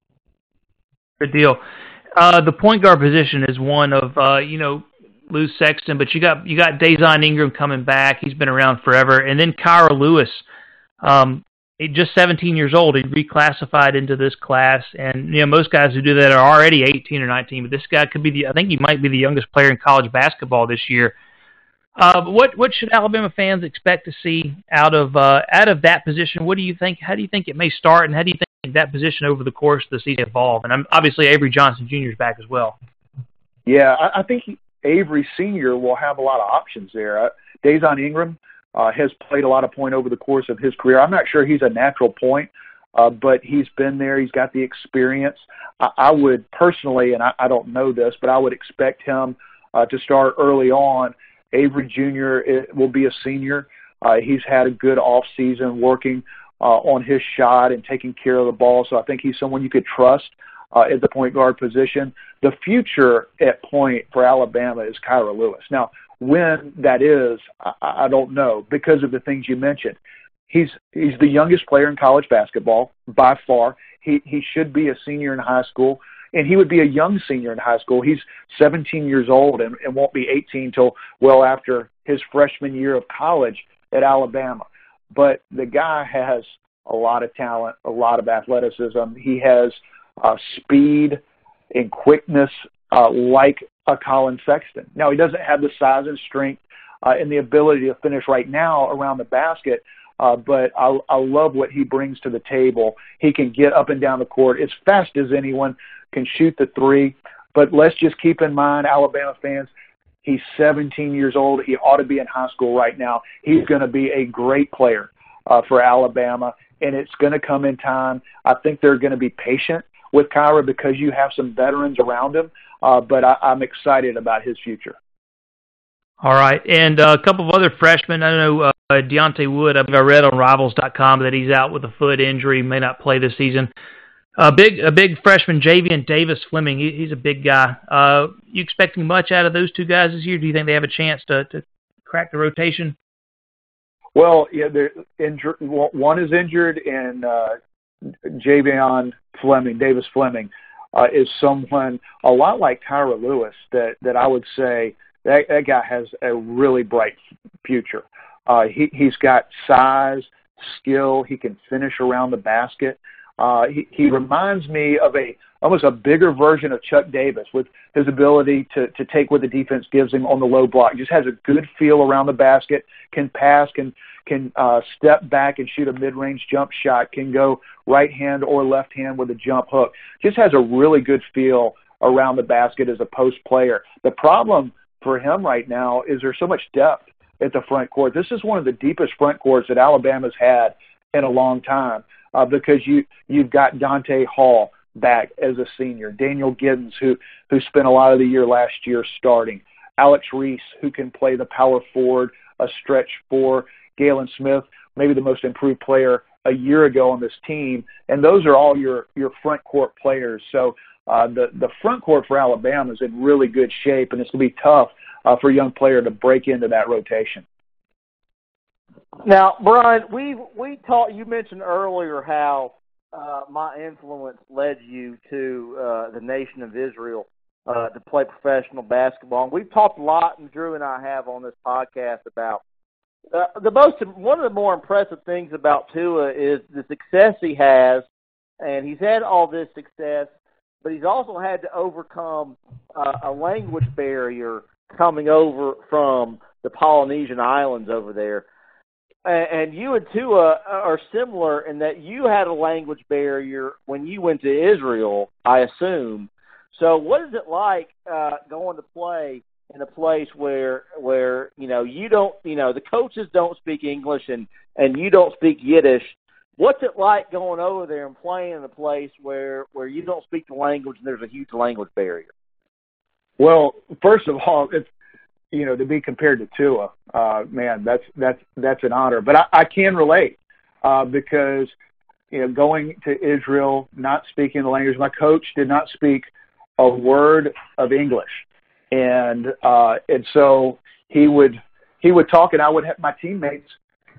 Good deal. Uh, the point guard position is one of uh, you know lose Sexton, but you got you got Dazon Ingram coming back. He's been around forever, and then Kira Lewis, um, just 17 years old. He reclassified into this class, and you know most guys who do that are already 18 or 19. But this guy could be the I think he might be the youngest player in college basketball this year. Uh, what what should Alabama fans expect to see out of uh, out of that position? What do you think? How do you think it may start, and how do you think that position over the course of the season evolve? And I'm, obviously Avery Johnson Jr. is back as well. Yeah, I, I think Avery Sr. will have a lot of options there. Uh, Dazon Ingram uh, has played a lot of point over the course of his career. I'm not sure he's a natural point, uh, but he's been there. He's got the experience. I, I would personally, and I, I don't know this, but I would expect him uh, to start early on. Avery Jr. will be a senior. Uh, he's had a good off season working uh, on his shot and taking care of the ball, so I think he's someone you could trust uh, at the point guard position. The future at point for Alabama is Kira Lewis. Now, when that is, I, I don't know because of the things you mentioned. He's he's the youngest player in college basketball by far. He he should be a senior in high school, and he would be a young senior in high school. He's 17 years old and, and won't be 18 till well after his freshman year of college at Alabama. But the guy has a lot of talent, a lot of athleticism. He has uh, speed and quickness uh, like a Collin Sexton. Now, he doesn't have the size and strength uh, and the ability to finish right now around the basket, uh, but I, I love what he brings to the table. He can get up and down the court as fast as anyone, can shoot the three. But let's just keep in mind, Alabama fans, he's 17 years old. He ought to be in high school right now. He's going to be a great player uh, for Alabama, and it's going to come in time. I think they're going to be patient with Kira because you have some veterans around him. Uh, but I, I'm excited about his future. All right, and uh, a couple of other freshmen. I know uh, Diante Wood. I read on Rivals.com that he's out with a foot injury, may not play this season. A big, a big freshman, Javian Davis Fleming. He, he's a big guy. Uh, you expecting much out of those two guys this year? Do you think they have a chance to, to crack the rotation? Well, yeah, they're injured. One is injured, and uh, Javian Fleming, Davis Fleming, uh, is someone a lot like Kira Lewis that that I would say that that guy has a really bright future. Uh, he he's got size, skill. He can finish around the basket. Uh, he he reminds me of a almost a bigger version of Chuck Davis with his ability to to take what the defense gives him on the low block. Just has a good feel around the basket. Can pass. Can can uh, step back and shoot a mid-range jump shot, can go right hand or left hand with a jump hook. Just has a really good feel around the basket as a post player. The problem for him right now is there's so much depth at the front court. This is one of the deepest front courts that Alabama's had in a long time uh, because you you've got Donta Hall back as a senior, Daniel Giddens who who spent a lot of the year last year starting, Alex Reese who can play the power forward, a stretch four, Galen Smith, maybe the most improved player a year ago on this team, and those are all your your front court players. So uh, the the front court for Alabama is in really good shape, and it's going to be tough uh, for a young player to break into that rotation. Now, Bryan, we we talked. You mentioned earlier how uh, my influence led you to uh, the nation of Israel uh, to play professional basketball. And we've talked a lot, and Drew and I have on this podcast about uh, the most one of the more impressive things about Tua is the success he has, and he's had all this success, but he's also had to overcome uh, a language barrier coming over from the Polynesian islands over there. And, you and Tua are similar in that you had a language barrier when you went to Israel, I assume. So, what is it like uh, going to play in a place where where you know you don't you know the coaches don't speak English and and you don't speak Yiddish. What's it like going over there and playing in a place where where you don't speak the language and there's a huge language barrier? Well, first of all, it's you know to be compared to Tua, uh, man, that's that's that's an honor. But I, I can relate uh, because you know going to Israel, not speaking the language. My coach did not speak a word of English and uh, and so he would he would talk, and I would have my teammates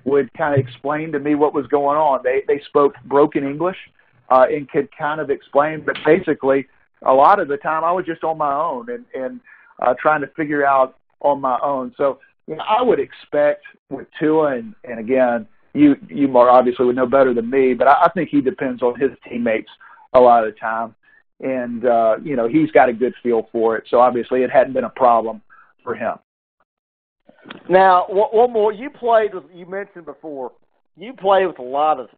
would kind of explain to me what was going on. They they spoke broken English uh, and could kind of explain, but basically a lot of the time I was just on my own and and uh, trying to figure out on my own. So you know, I would expect with Tua, and and again, you you more obviously would know better than me, but I, I think he depends on his teammates a lot of the time and uh, you know he's got a good feel for it. So obviously, it hadn't been a problem for him. Now, one more. You played with. You mentioned before. You played with a lot of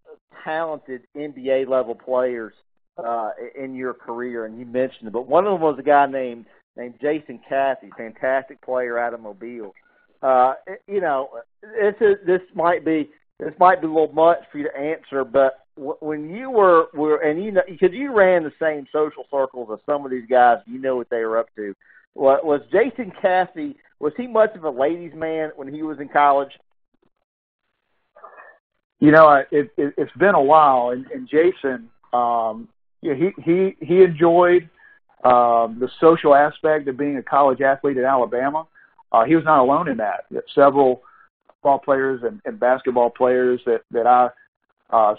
talented NBA level players uh, in your career, and you mentioned it. But one of them was a guy named named Jason Caffey, fantastic player out of Mobile. Uh, you know, this is, this might be this might be a little much for you to answer, but when you were were and you know because you ran the same social circles as some of these guys, you know what they were up to. Was Jason Caffey? Was he much of a ladies' man when he was in college? You know, it, it, it's been a while, and, and Jason, um, yeah, he he he enjoyed um, the social aspect of being a college athlete in Alabama. Uh, he was not alone in that. Several ball players and, and basketball players that that I uh,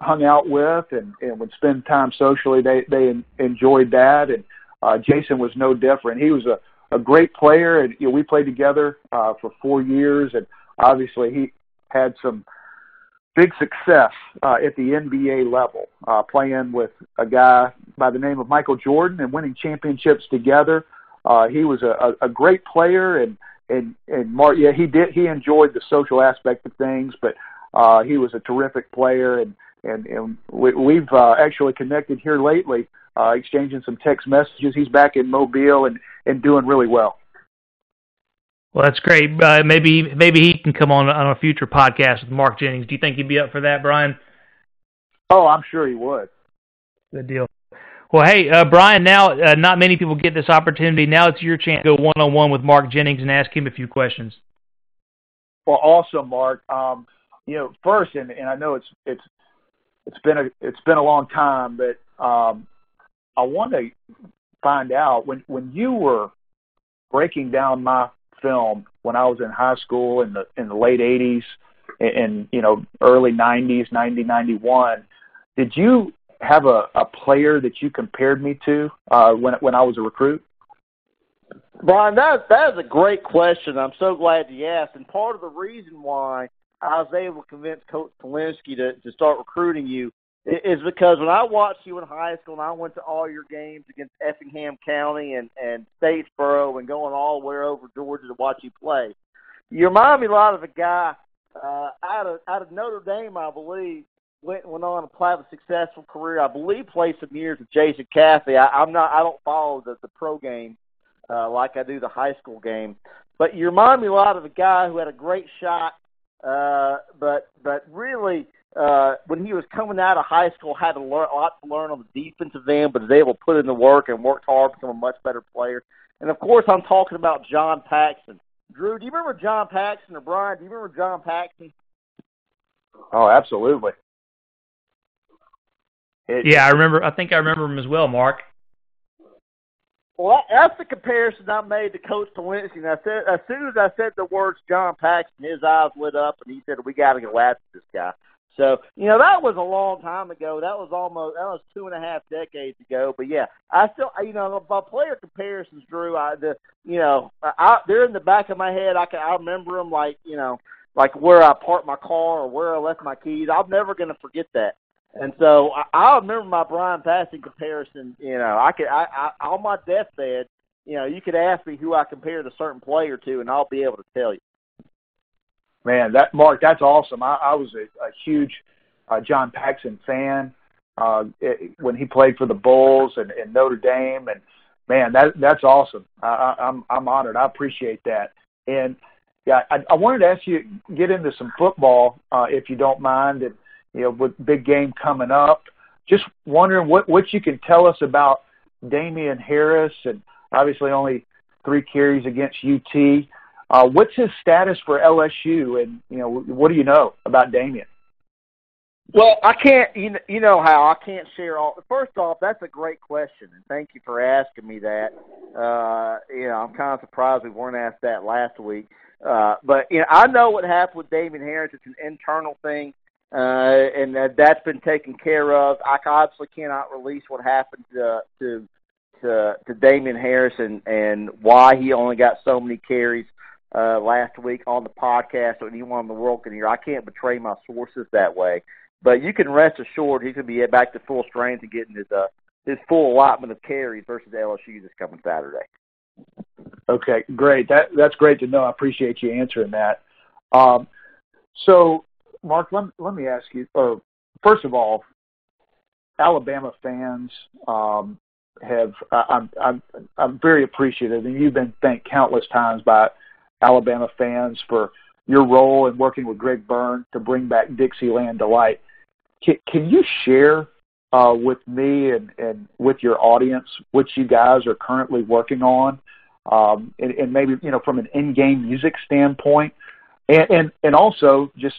hung out with and, and would spend time socially. They they enjoyed that, and uh, Jason was no different. He was a a great player, and you know, we played together uh, for four years, and obviously he had some big success uh, at the NBA level, uh, playing with a guy by the name of Michael Jordan and winning championships together. Uh, he was a, a, a great player, and and and Mark, yeah, he did. He enjoyed the social aspect of things, but uh, he was a terrific player, and and, and we, we've uh, actually connected here lately, uh, exchanging some text messages. He's back in Mobile and and doing really well. Well, that's great. Uh, maybe maybe he can come on on a future podcast with Mark Jennings. Do you think he'd be up for that, Bryan? Oh, I'm sure he would. Good deal. Well, hey, uh, Bryan. Now, uh, not many people get this opportunity. Now it's your chance to go one on one with Mark Jennings and ask him a few questions. Well, awesome, Mark. Um, you know, first, and, and I know it's it's it's been a it's been a long time, but um, I want to find out when when you were breaking down my film when I was in high school in the in the late '80s and, you know early '90s, '90, '91. Did you have a, a player that you compared me to uh, when when I was a recruit? Bryan, that that is a great question. I'm so glad you asked. And part of the reason why I was able to convince Coach Polinsky to, to start recruiting you is because when I watched you in high school and I went to all your games against Effingham County and, and Statesboro and going all the way over Georgia to watch you play, you remind me a lot of a guy uh, out of out of Notre Dame, I believe, went went on to have a successful career. I believe played some years with Jason Caffey. I, I'm not I don't follow the the pro game uh, like I do the high school game, but you remind me a lot of a guy who had a great shot uh, but but really, uh, when he was coming out of high school, had to learn a lot to learn on the defensive end, but was able to put in the work and worked hard, to become a much better player. And of course, I'm talking about John Paxson. Drew, do you remember John Paxson or Bryan? Do you remember John Paxson? Oh, absolutely. It, yeah, I remember. I think I remember him as well, Mark. Well, that's the comparison I made to Coach Polinsky. And I said, as soon as I said the words John Paxson, his eyes lit up, and he said, "We got to go after this guy." So, you know, that was a long time ago. That was almost that was two and a half decades ago. But yeah, I still, you know, my player comparisons, Drew, I the, you know, I they're in the back of my head. I can I remember them like, you know, like where I parked my car or where I left my keys. I'm never to forget that. And so I, I remember my Bryan Passink comparison. You know, I could I, I on my deathbed. You know, you could ask me who I compared a certain player to, and I'll be able to tell you. Man, that Mark, that's awesome. I, I was a, a huge uh, John Paxson fan uh, it, when he played for the Bulls and, and Notre Dame, and man, that that's awesome. I, I, I'm I'm honored. I appreciate that. And yeah, I, I wanted to ask you get into some football uh, if you don't mind, and you know, with big game coming up. Just wondering what what you can tell us about Damien Harris, and obviously only three carries against UT. Uh, what's his status for LSU, and you know, what do you know about Damien? Well, I can't. You know, how I can't share all. First off, that's a great question, and thank you for asking me that. Uh, you know, I'm kind of surprised we weren't asked that last week. Uh, but you know, I know what happened with Damien Harris. It's an internal thing, uh, and that, that's been taken care of. I obviously cannot release what happened to to to, to Damien Harris and and why he only got so many carries uh, last week on the podcast, so anyone in the world can hear. I can't betray my sources that way, but you can rest assured he's going to be back to full strength and getting his uh, his full allotment of carries versus LSU this coming Saturday. Okay, great. That that's great to know. I appreciate you answering that. Um, so, Mark, let let me ask you. Or first of all, Alabama fans um, have. I'm I'm I'm very appreciative, and you've been thanked countless times by Alabama fans for your role in working with Greg Byrne to bring back Dixieland delight. Can, can you share uh, with me and, and with your audience what you guys are currently working on um, and, and maybe you know from an in-game music standpoint, and, and and also just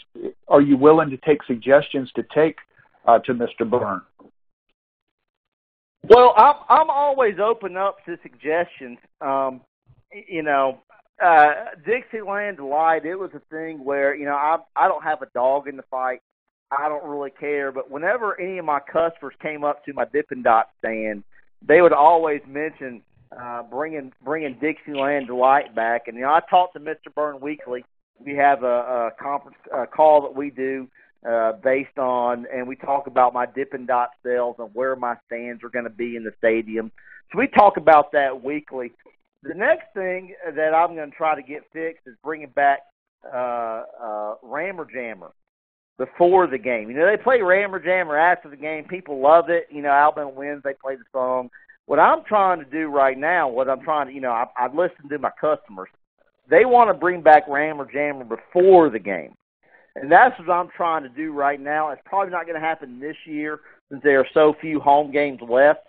are you willing to take suggestions to take uh, to Mr. Byrne? Well, I'm I'm always open up to suggestions. Um, you know, uh, Dixieland Delight. It was a thing where you know I I don't have a dog in the fight. I don't really care. But whenever any of my customers came up to my Dippin' Dot stand, they would always mention uh, bringing bringing Dixieland Delight back. And you know, I talk to Mr. Byrne weekly. We have a, a conference uh, call that we do uh, based on, and we talk about my Dippin' Dot sales and where my stands are going to be in the stadium. So we talk about that weekly. The next thing that I'm going to try to get fixed is bringing back uh, uh, Rammer Jammer before the game. You know, they play Rammer Jammer after the game. People love it. You know, Alabama wins, they play the song. What I'm trying to do right now, what I'm trying to, you know, I, I've listened to my customers. They want to bring back Rammer Jammer before the game. And that's what I'm trying to do right now. It's probably not going to happen this year since there are so few home games left.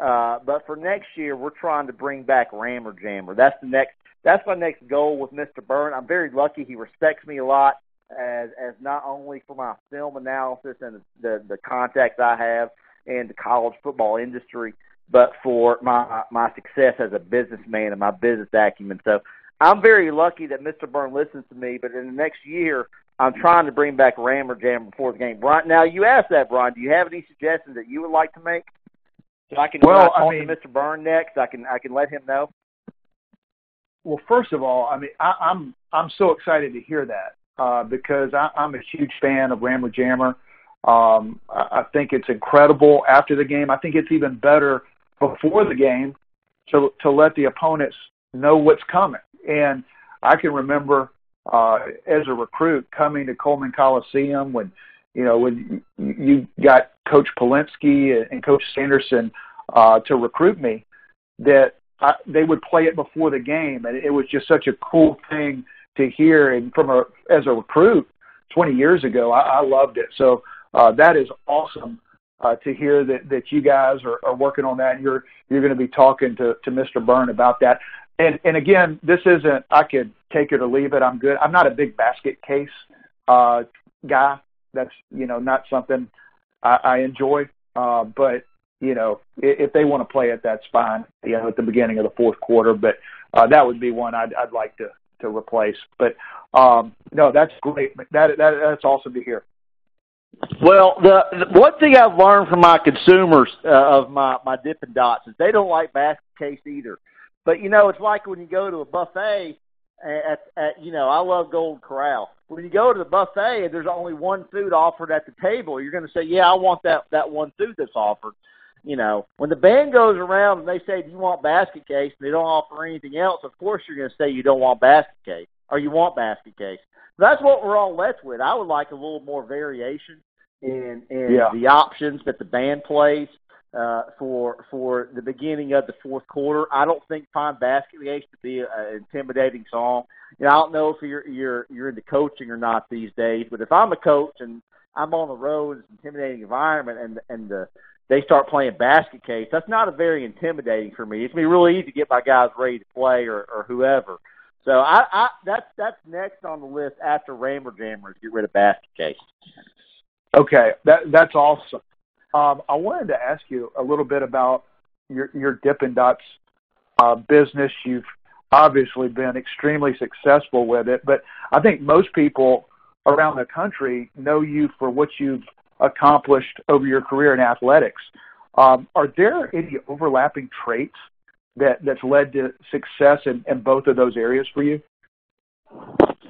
Uh, but for next year, we're trying to bring back Rammer Jammer. That's the next. That's my next goal with Mr. Byrne. I'm very lucky. He respects me a lot as as not only for my film analysis and the the, contacts I have in the college football industry, but for my my success as a businessman and my business acumen. So I'm very lucky that Mr. Byrne listens to me. But in the next year, I'm trying to bring back Rammer Jam before the game. Bryan, now you asked that, Bryan. Do you have any suggestions that you would like to make? So I can well, talk I mean, to Mr. Byrne next. I can I can let him know. Well, first of all, I mean I, I'm I'm so excited to hear that uh, because I, I'm a huge fan of Rammer Jammer. Um, I, I think it's incredible after the game. I think it's even better before the game to to let the opponents know what's coming. And I can remember uh, as a recruit coming to Coleman Coliseum when you know when you got Coach Polinsky and Coach Sanderson uh, to recruit me, that I, they would play it before the game, and it was just such a cool thing to hear. And from a as a recruit 20 years ago, I, I loved it. So uh, that is awesome uh, to hear that, that you guys are, are working on that. And you're you're going to be talking to, to Mr. Byrne about that. And and again, this isn't. I could take it or leave it. I'm good. I'm not a big basket case uh, guy. That's you know not something I, I enjoy. Uh, but you know, if, if they want to play it, that's fine. You know, at the beginning of the fourth quarter. But uh, that would be one I'd, I'd like to to replace. But um, no, that's great. That, that that's awesome to hear. Well, the, the one thing I've learned from my consumers uh, of my my Dippin' Dots is they don't like basket case either. But you know, it's like when you go to a buffet at, at you know, I love Golden Corral. When you go to the buffet and there's only one food offered at the table, you're going to say, "Yeah, I want that that one food that's offered." You know, when the band goes around and they say, "Do you want basket case?" and they don't offer anything else, of course you're going to say you don't want basket case or you want basket case. That's what we're all left with. I would like a little more variation in in Yeah. the options that the band plays uh, for for the beginning of the fourth quarter. I don't think "Find Basket Case" to be an intimidating song. You know, I don't know if you're you're you're into coaching or not these days, but if I'm a coach and I'm on the road, it's an intimidating environment, and and the they start playing basket case, that's not a very intimidating for me. It's gonna be really easy to get my guys ready to play or, or whoever. So I, I that's that's next on the list after Rammer Jammers. Get rid of basket case. Okay, that that's awesome. Um, I wanted to ask you a little bit about your your Dippin' Dots uh, business. You've obviously been extremely successful with it, but I think most people around the country know you for what you've accomplished over your career in athletics. Um, are there any overlapping traits that that's led to success in, in both of those areas for you?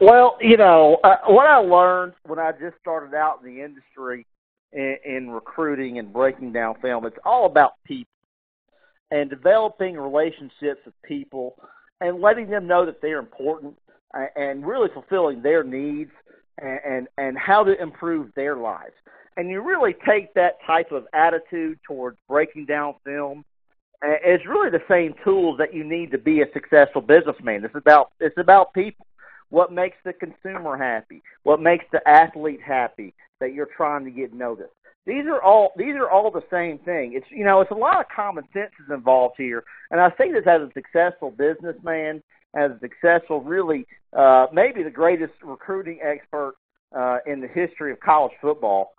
Well, you know, uh, what I learned when I just started out in the industry in, in recruiting and breaking down film, it's all about people and developing relationships with people and letting them know that they're important and really fulfilling their needs and, and, and how to improve their lives. And you really take that type of attitude towards breaking down film. It's really the same tools that you need to be a successful businessman. It's about it's about people what makes the consumer happy, what makes the athlete happy that you're trying to get noticed. These are all these are all the same thing. It's you know it's a lot of common sense is involved here, and I say this as a successful businessman, as a successful, really uh, maybe the greatest recruiting expert uh, in the history of college football.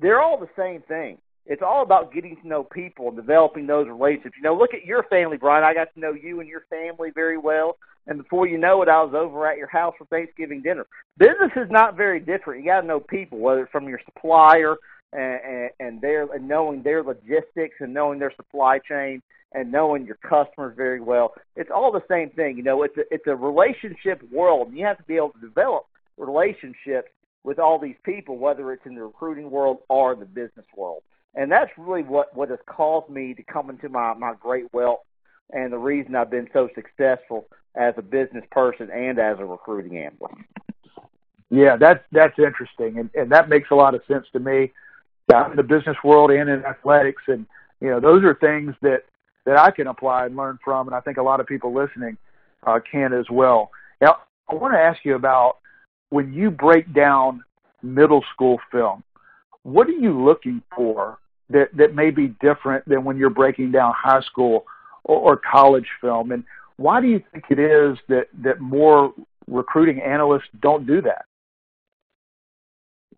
They're all the same thing. It's all about getting to know people and developing those relationships. You know, look at your family, Bryan. I got to know you and your family very well. And before you know it, I was over at your house for Thanksgiving dinner. Business is not very different. You got to know people, whether it's from your supplier and, and, and their and knowing their logistics and knowing their supply chain and knowing your customers very well. It's all the same thing. You know, it's a, it's a relationship world. And you have to be able to develop relationships with all these people, whether it's in the recruiting world or the business world. And that's really what what has caused me to come into my my great wealth and the reason I've been so successful as a business person and as a recruiting analyst. Yeah, that's that's interesting, and and that makes a lot of sense to me. I'm in the business world and in athletics, and you know those are things that that I can apply and learn from, and I think a lot of people listening uh, can as well. Now, I want to ask you about when you break down middle school film. What are you looking for that that may be different than when you're breaking down high school or, or college film, and why do you think it is that that more recruiting analysts don't do that?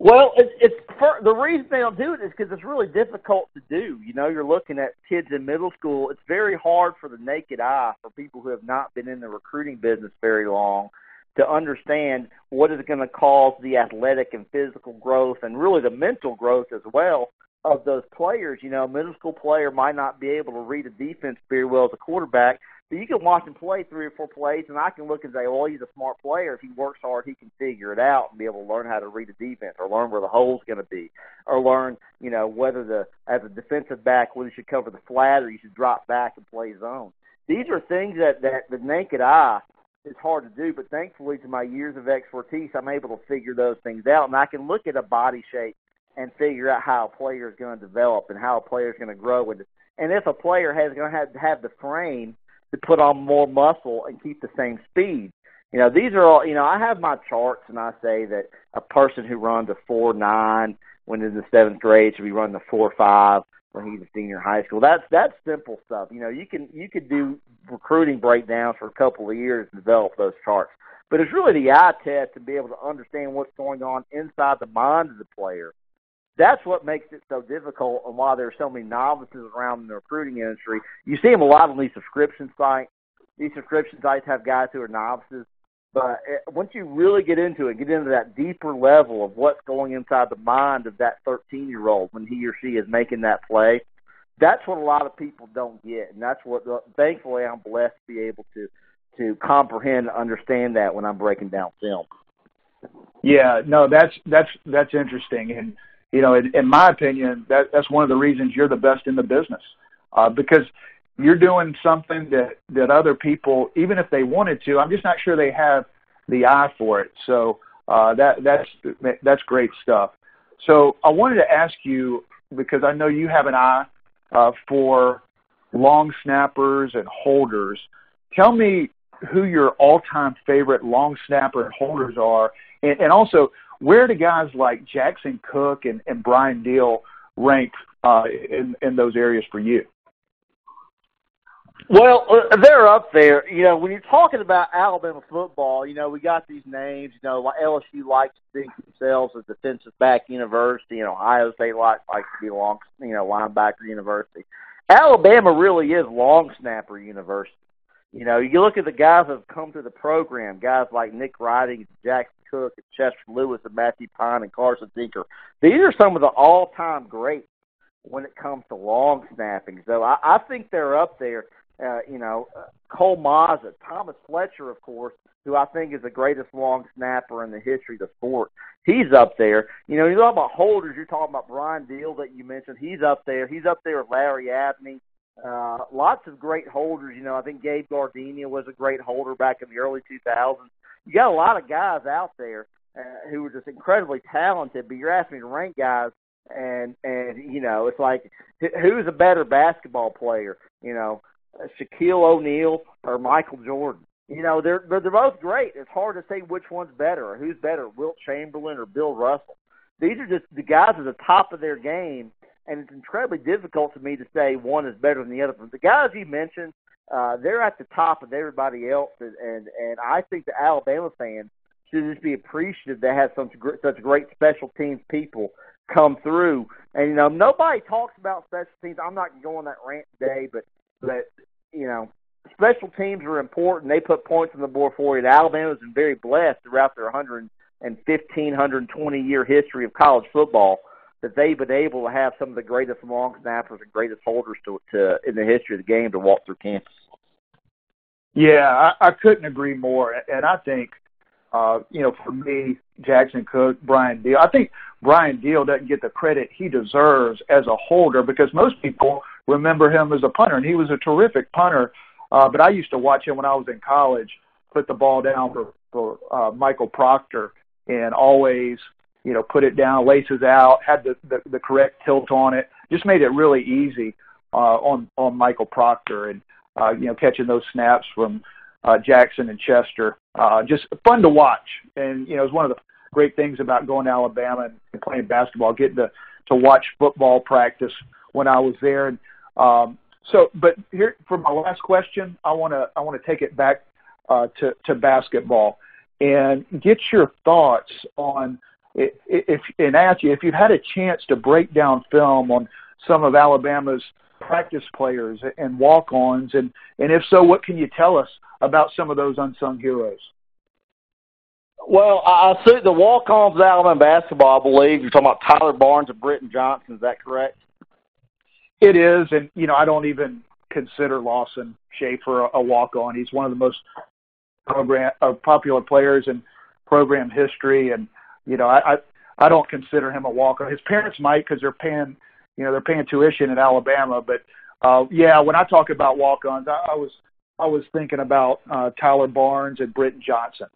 Well, it's, it's for, the reason they don't do it is because it's really difficult to do. You know, you're looking at kids in middle school. It's very hard for the naked eye, for people who have not been in the recruiting business very long, to understand what is going to cause the athletic and physical growth, and really the mental growth as well of those players. You know, a middle school player might not be able to read a defense very well as a quarterback, but you can watch him play three or four plays, and I can look and say, well, he's a smart player. If he works hard, he can figure it out and be able to learn how to read a defense or learn where the hole's going to be or learn, you know, whether the, as a defensive back, whether you should cover the flat or you should drop back and play zone. These are things that, that the naked eye is hard to do, but thankfully to my years of expertise, I'm able to figure those things out, and I can look at a body shape and figure out how a player is going to develop and how a player is going to grow, and and if a player has going to have have the frame to put on more muscle and keep the same speed. You know, these are all. You know, I have my charts, and I say that a person who runs a four nine when in the seventh grade should be running a four five when he's a senior in high school. That's that's simple stuff. You know, you can you could do recruiting breakdowns for a couple of years and develop those charts. But it's really the eye test to be able to understand what's going on inside the mind of the player. That's what makes it so difficult, and why there's so many novices around in the recruiting industry. You see them a lot on these subscription sites. These subscription sites have guys who are novices, but it, once you really get into it, get into that deeper level of what's going inside the mind of that 13 year old when he or she is making that play, that's what a lot of people don't get, and that's what uh, thankfully I'm blessed to be able to to comprehend and understand that when I'm breaking down film. Yeah, no, that's that's that's interesting, and you know, in, in my opinion, that that's one of the reasons you're the best in the business, uh, because you're doing something that that other people, even if they wanted to, I'm just not sure they have the eye for it. So uh, that that's that's great stuff. So I wanted to ask you because I know you have an eye uh, for long snappers and holders. Tell me who your all-time favorite long snapper and holders are, and, and also where do guys like Jackson Cook and, and Brian Deal rank uh, in in those areas for you? Well, uh, they're up there. You know, when you're talking about Alabama football, you know, we got these names. You know, LSU likes to think themselves as defensive back university, and Ohio State likes likes to be long, you know, linebacker university. Alabama really is long snapper university. You know, you look at the guys that have come through the program, guys like Nick Riding, Jackson Cook, and Chester Lewis, and Matthew Pine, and Carson Tinker. These are some of the all-time greats when it comes to long snapping. So I, I think they're up there. Uh, you know, uh, Cole Mazza, Thomas Fletcher, of course, who I think is the greatest long snapper in the history of the sport. He's up there. You know, you talk about holders. You're talking about Brian Deal that you mentioned. He's up there. He's up there with Larry Abney. Uh, lots of great holders. You know, I think Gabe Gardenia was a great holder back in the early 2000s. You got a lot of guys out there uh, who are just incredibly talented. But you're asking me to rank guys, and and you know, it's like who's a better basketball player? You know, Shaquille O'Neal or Michael Jordan. You know, they're, they're they're both great. It's hard to say which one's better or who's better, Wilt Chamberlain or Bill Russell. These are just the guys at the top of their game, and it's incredibly difficult to me to say one is better than the other. But the guys you mentioned, uh, they're at the top of everybody else, and and, and I think the Alabama fans should just be appreciative they have such such great special teams people come through. And you know, nobody talks about special teams. I'm not going on that rant today, but but you know, special teams are important. They put points on the board for you. Alabama's been very blessed throughout their 115, 120 year history of college football that they've been able to have some of the greatest long snappers and greatest holders to, to in the history of the game to walk through campus. Yeah, I, I couldn't agree more. And I think, uh, you know, for me, Jackson Cook, Brian Deal, I think Brian Deal doesn't get the credit he deserves as a holder because most people remember him as a punter, and he was a terrific punter. Uh, but I used to watch him when I was in college, put the ball down for, for uh, Michael Proctor, and always, you know, put it down, laces out, had the, the, the correct tilt on it, just made it really easy uh, on on Michael Proctor, and uh, you know, catching those snaps from uh, Jackson and Chester, uh, just fun to watch. And you know, it's one of the great things about going to Alabama and playing basketball, getting to to watch football practice when I was there. And um, so, but here for my last question, I want to I want to take it back uh, to to basketball and get your thoughts on if, if and ask you if you've had a chance to break down film on some of Alabama's practice players and walk-ons, and and if so, what can you tell us about some of those unsung heroes? Well, I see the walk-ons of Alabama basketball. I believe you're talking about Tyler Barnes and Britton Johnson. Is that correct? It is, and you know, I don't even consider Lawson Schaefer a, a walk-on. He's one of the most program uh, popular players in program history, and you know, I I, I don't consider him a walk-on. His parents might because they're paying, you know, they're paying tuition in Alabama. But uh, yeah, when I talk about walk-ons, I, I was I was thinking about uh, Tyler Barnes and Britton Johnson.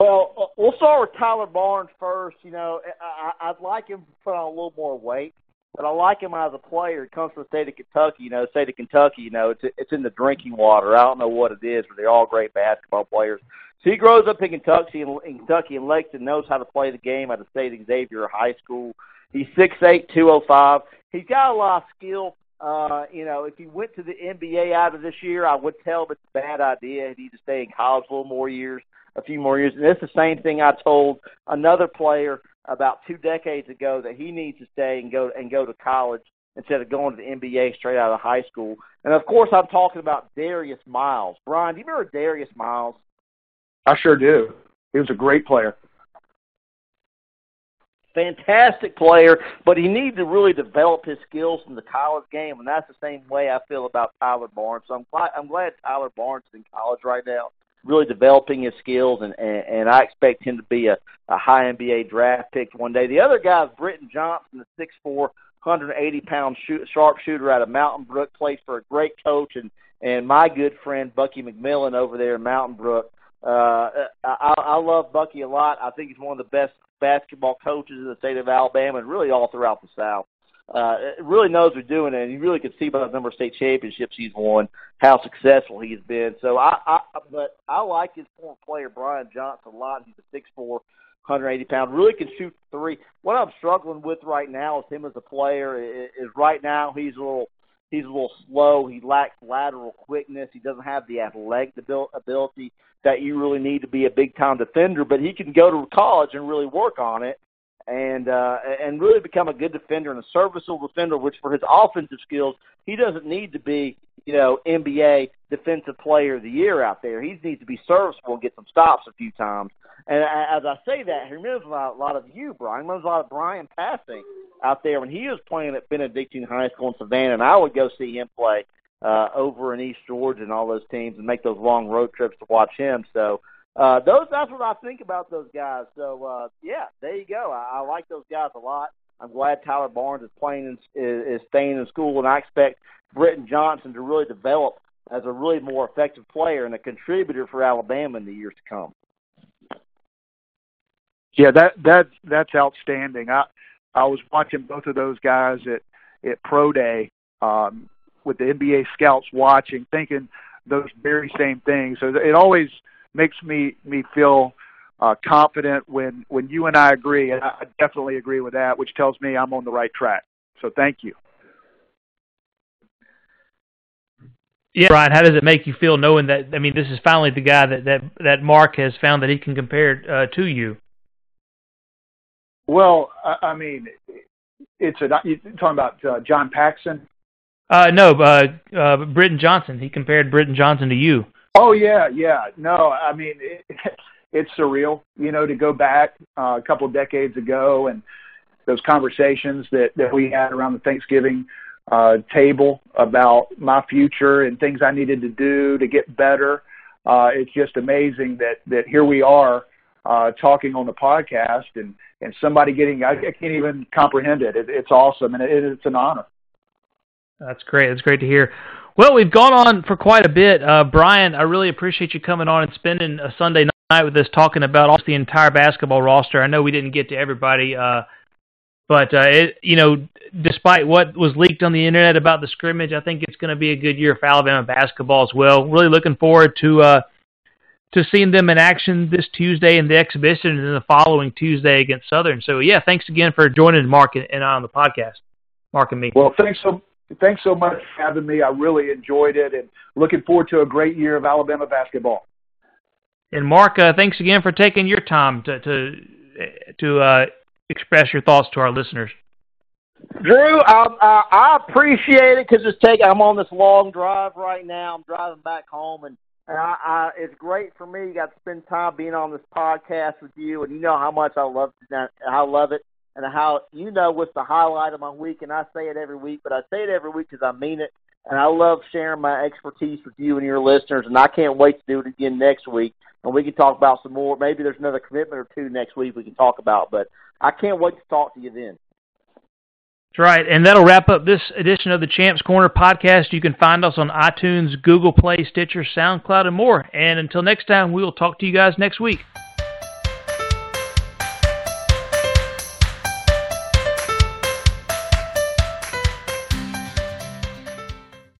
Well, uh, we'll start with Tyler Barnes first. You know, I, I'd like him to put on a little more weight but I like him as a player. He comes from the state of Kentucky. You know, the state of Kentucky. You know, it's it's in the drinking water. I don't know what it is, but they're all great basketball players. So he grows up in Kentucky, in, Kentucky, and Lexington knows how to play the game at the state Xavier High School. He's six eight, two oh five. He's got a lot of skill. Uh, you know, if he went to the NBA out of this year, I would tell him it's a bad idea. He need to stay in college a little more years, a few more years. And it's the same thing I told another player about two decades ago that he needs to stay and go and go to college instead of going to the NBA straight out of high school. And of course, I'm talking about Darius Miles. Bryan, do you remember Darius Miles? I sure do. He was a great player. Fantastic player, but he needs to really develop his skills in the college game, and that's the same way I feel about Tyler Barnes. So I'm glad I'm glad Tyler Barnes is in college right now. really developing his skills, and and, and I expect him to be a, a high NBA draft pick one day. The other guy is Britton Johnson, the six four, 180 pound shoot, sharpshooter out of Mountain Brook, plays for a great coach and and my good friend Bucky McMillan over there in Mountain Brook. Uh, I, I love Bucky a lot. I think he's one of the best basketball coaches in the state of Alabama and really all throughout the South uh, really knows what he's doing, and you really can see by the number of state championships he's won how successful he's been. So I, I but I like his former player Britton Johnson a lot. He's a six four, 180 pound, really can shoot three. What I'm struggling with right now with him as a player is, is right now he's a little he's a little slow. He lacks lateral quickness. He doesn't have the athletic ability that you really need to be a big time defender. But he can go to college and really work on it and uh, and really become a good defender and a serviceable defender. Which for his offensive skills, he doesn't need to be you know NBA Defensive Player of the Year out there. He needs to be serviceable and get some stops a few times. And as I say that, he reminds me a lot of you, Bryan. Reminds a lot of Bryan Passink out there when he was playing at Benedictine High School in Savannah, and I would go see him play uh, over in East Georgia and all those teams and make those long road trips to watch him. So uh, those that's what I think about those guys. So uh, yeah, there you go. I, I like those guys a lot. I'm glad Tyler Barnes is playing and is, is staying in school, and I expect Britton Johnson to really develop as a really more effective player and a contributor for Alabama in the years to come. Yeah, that that that's outstanding. I I was watching both of those guys at at pro day um, with the NBA scouts watching, thinking those very same things. So it always makes me me feel uh, confident when when you and I agree, and I definitely agree with that, which tells me I'm on the right track. So thank you. Yeah, Bryan, how does it make you feel knowing that? I mean, this is finally the guy that that that Mark has found that he can compare uh, to you. Well, I, I mean, it's a you're talking about uh, John Paxson. Uh, no, uh, uh, Britton Johnson. He compared Britton Johnson to you. Oh yeah, yeah. No, I mean it, it's surreal, you know, to go back uh, a couple of decades ago and those conversations that that we had around the Thanksgiving uh, table about my future and things I needed to do to get better. Uh, it's just amazing that that here we are uh, talking on the podcast and and somebody getting I, I can't even comprehend it. it it's awesome and it, it's an honor. That's great. That's great to hear. Well, we've gone on for quite a bit. Uh, Bryan, I really appreciate you coming on and spending a Sunday night with us talking about almost the entire basketball roster. I know we didn't get to everybody, uh, but uh, it, you know, despite what was leaked on the internet about the scrimmage, I think it's going to be a good year for Alabama basketball as well. Really looking forward to uh, to seeing them in action this Tuesday in the exhibition and then the following Tuesday against Southern. So, yeah, thanks again for joining Mark and, and on the podcast, Mark and me. Well, thanks so thanks so much for having me. I really enjoyed it and looking forward to a great year of Alabama basketball. And Mark, uh, thanks again for taking your time to to to uh, express your thoughts to our listeners. Drew, um, uh, I appreciate it because it's taking. I'm on this long drive right now. I'm driving back home, and, and I, I, it's great for me. You got to spend time being on this podcast with you, and you know how much I love I love it and how you know what's the highlight of my week, and I say it every week, but I say it every week because I mean it, and I love sharing my expertise with you and your listeners, and I can't wait to do it again next week, and we can talk about some more. Maybe there's another commitment or two next week we can talk about, but I can't wait to talk to you then. That's right, and that'll wrap up this edition of the Champs Corner podcast. You can find us on iTunes, Google Play, Stitcher, SoundCloud, and more. And until next time, we will talk to you guys next week.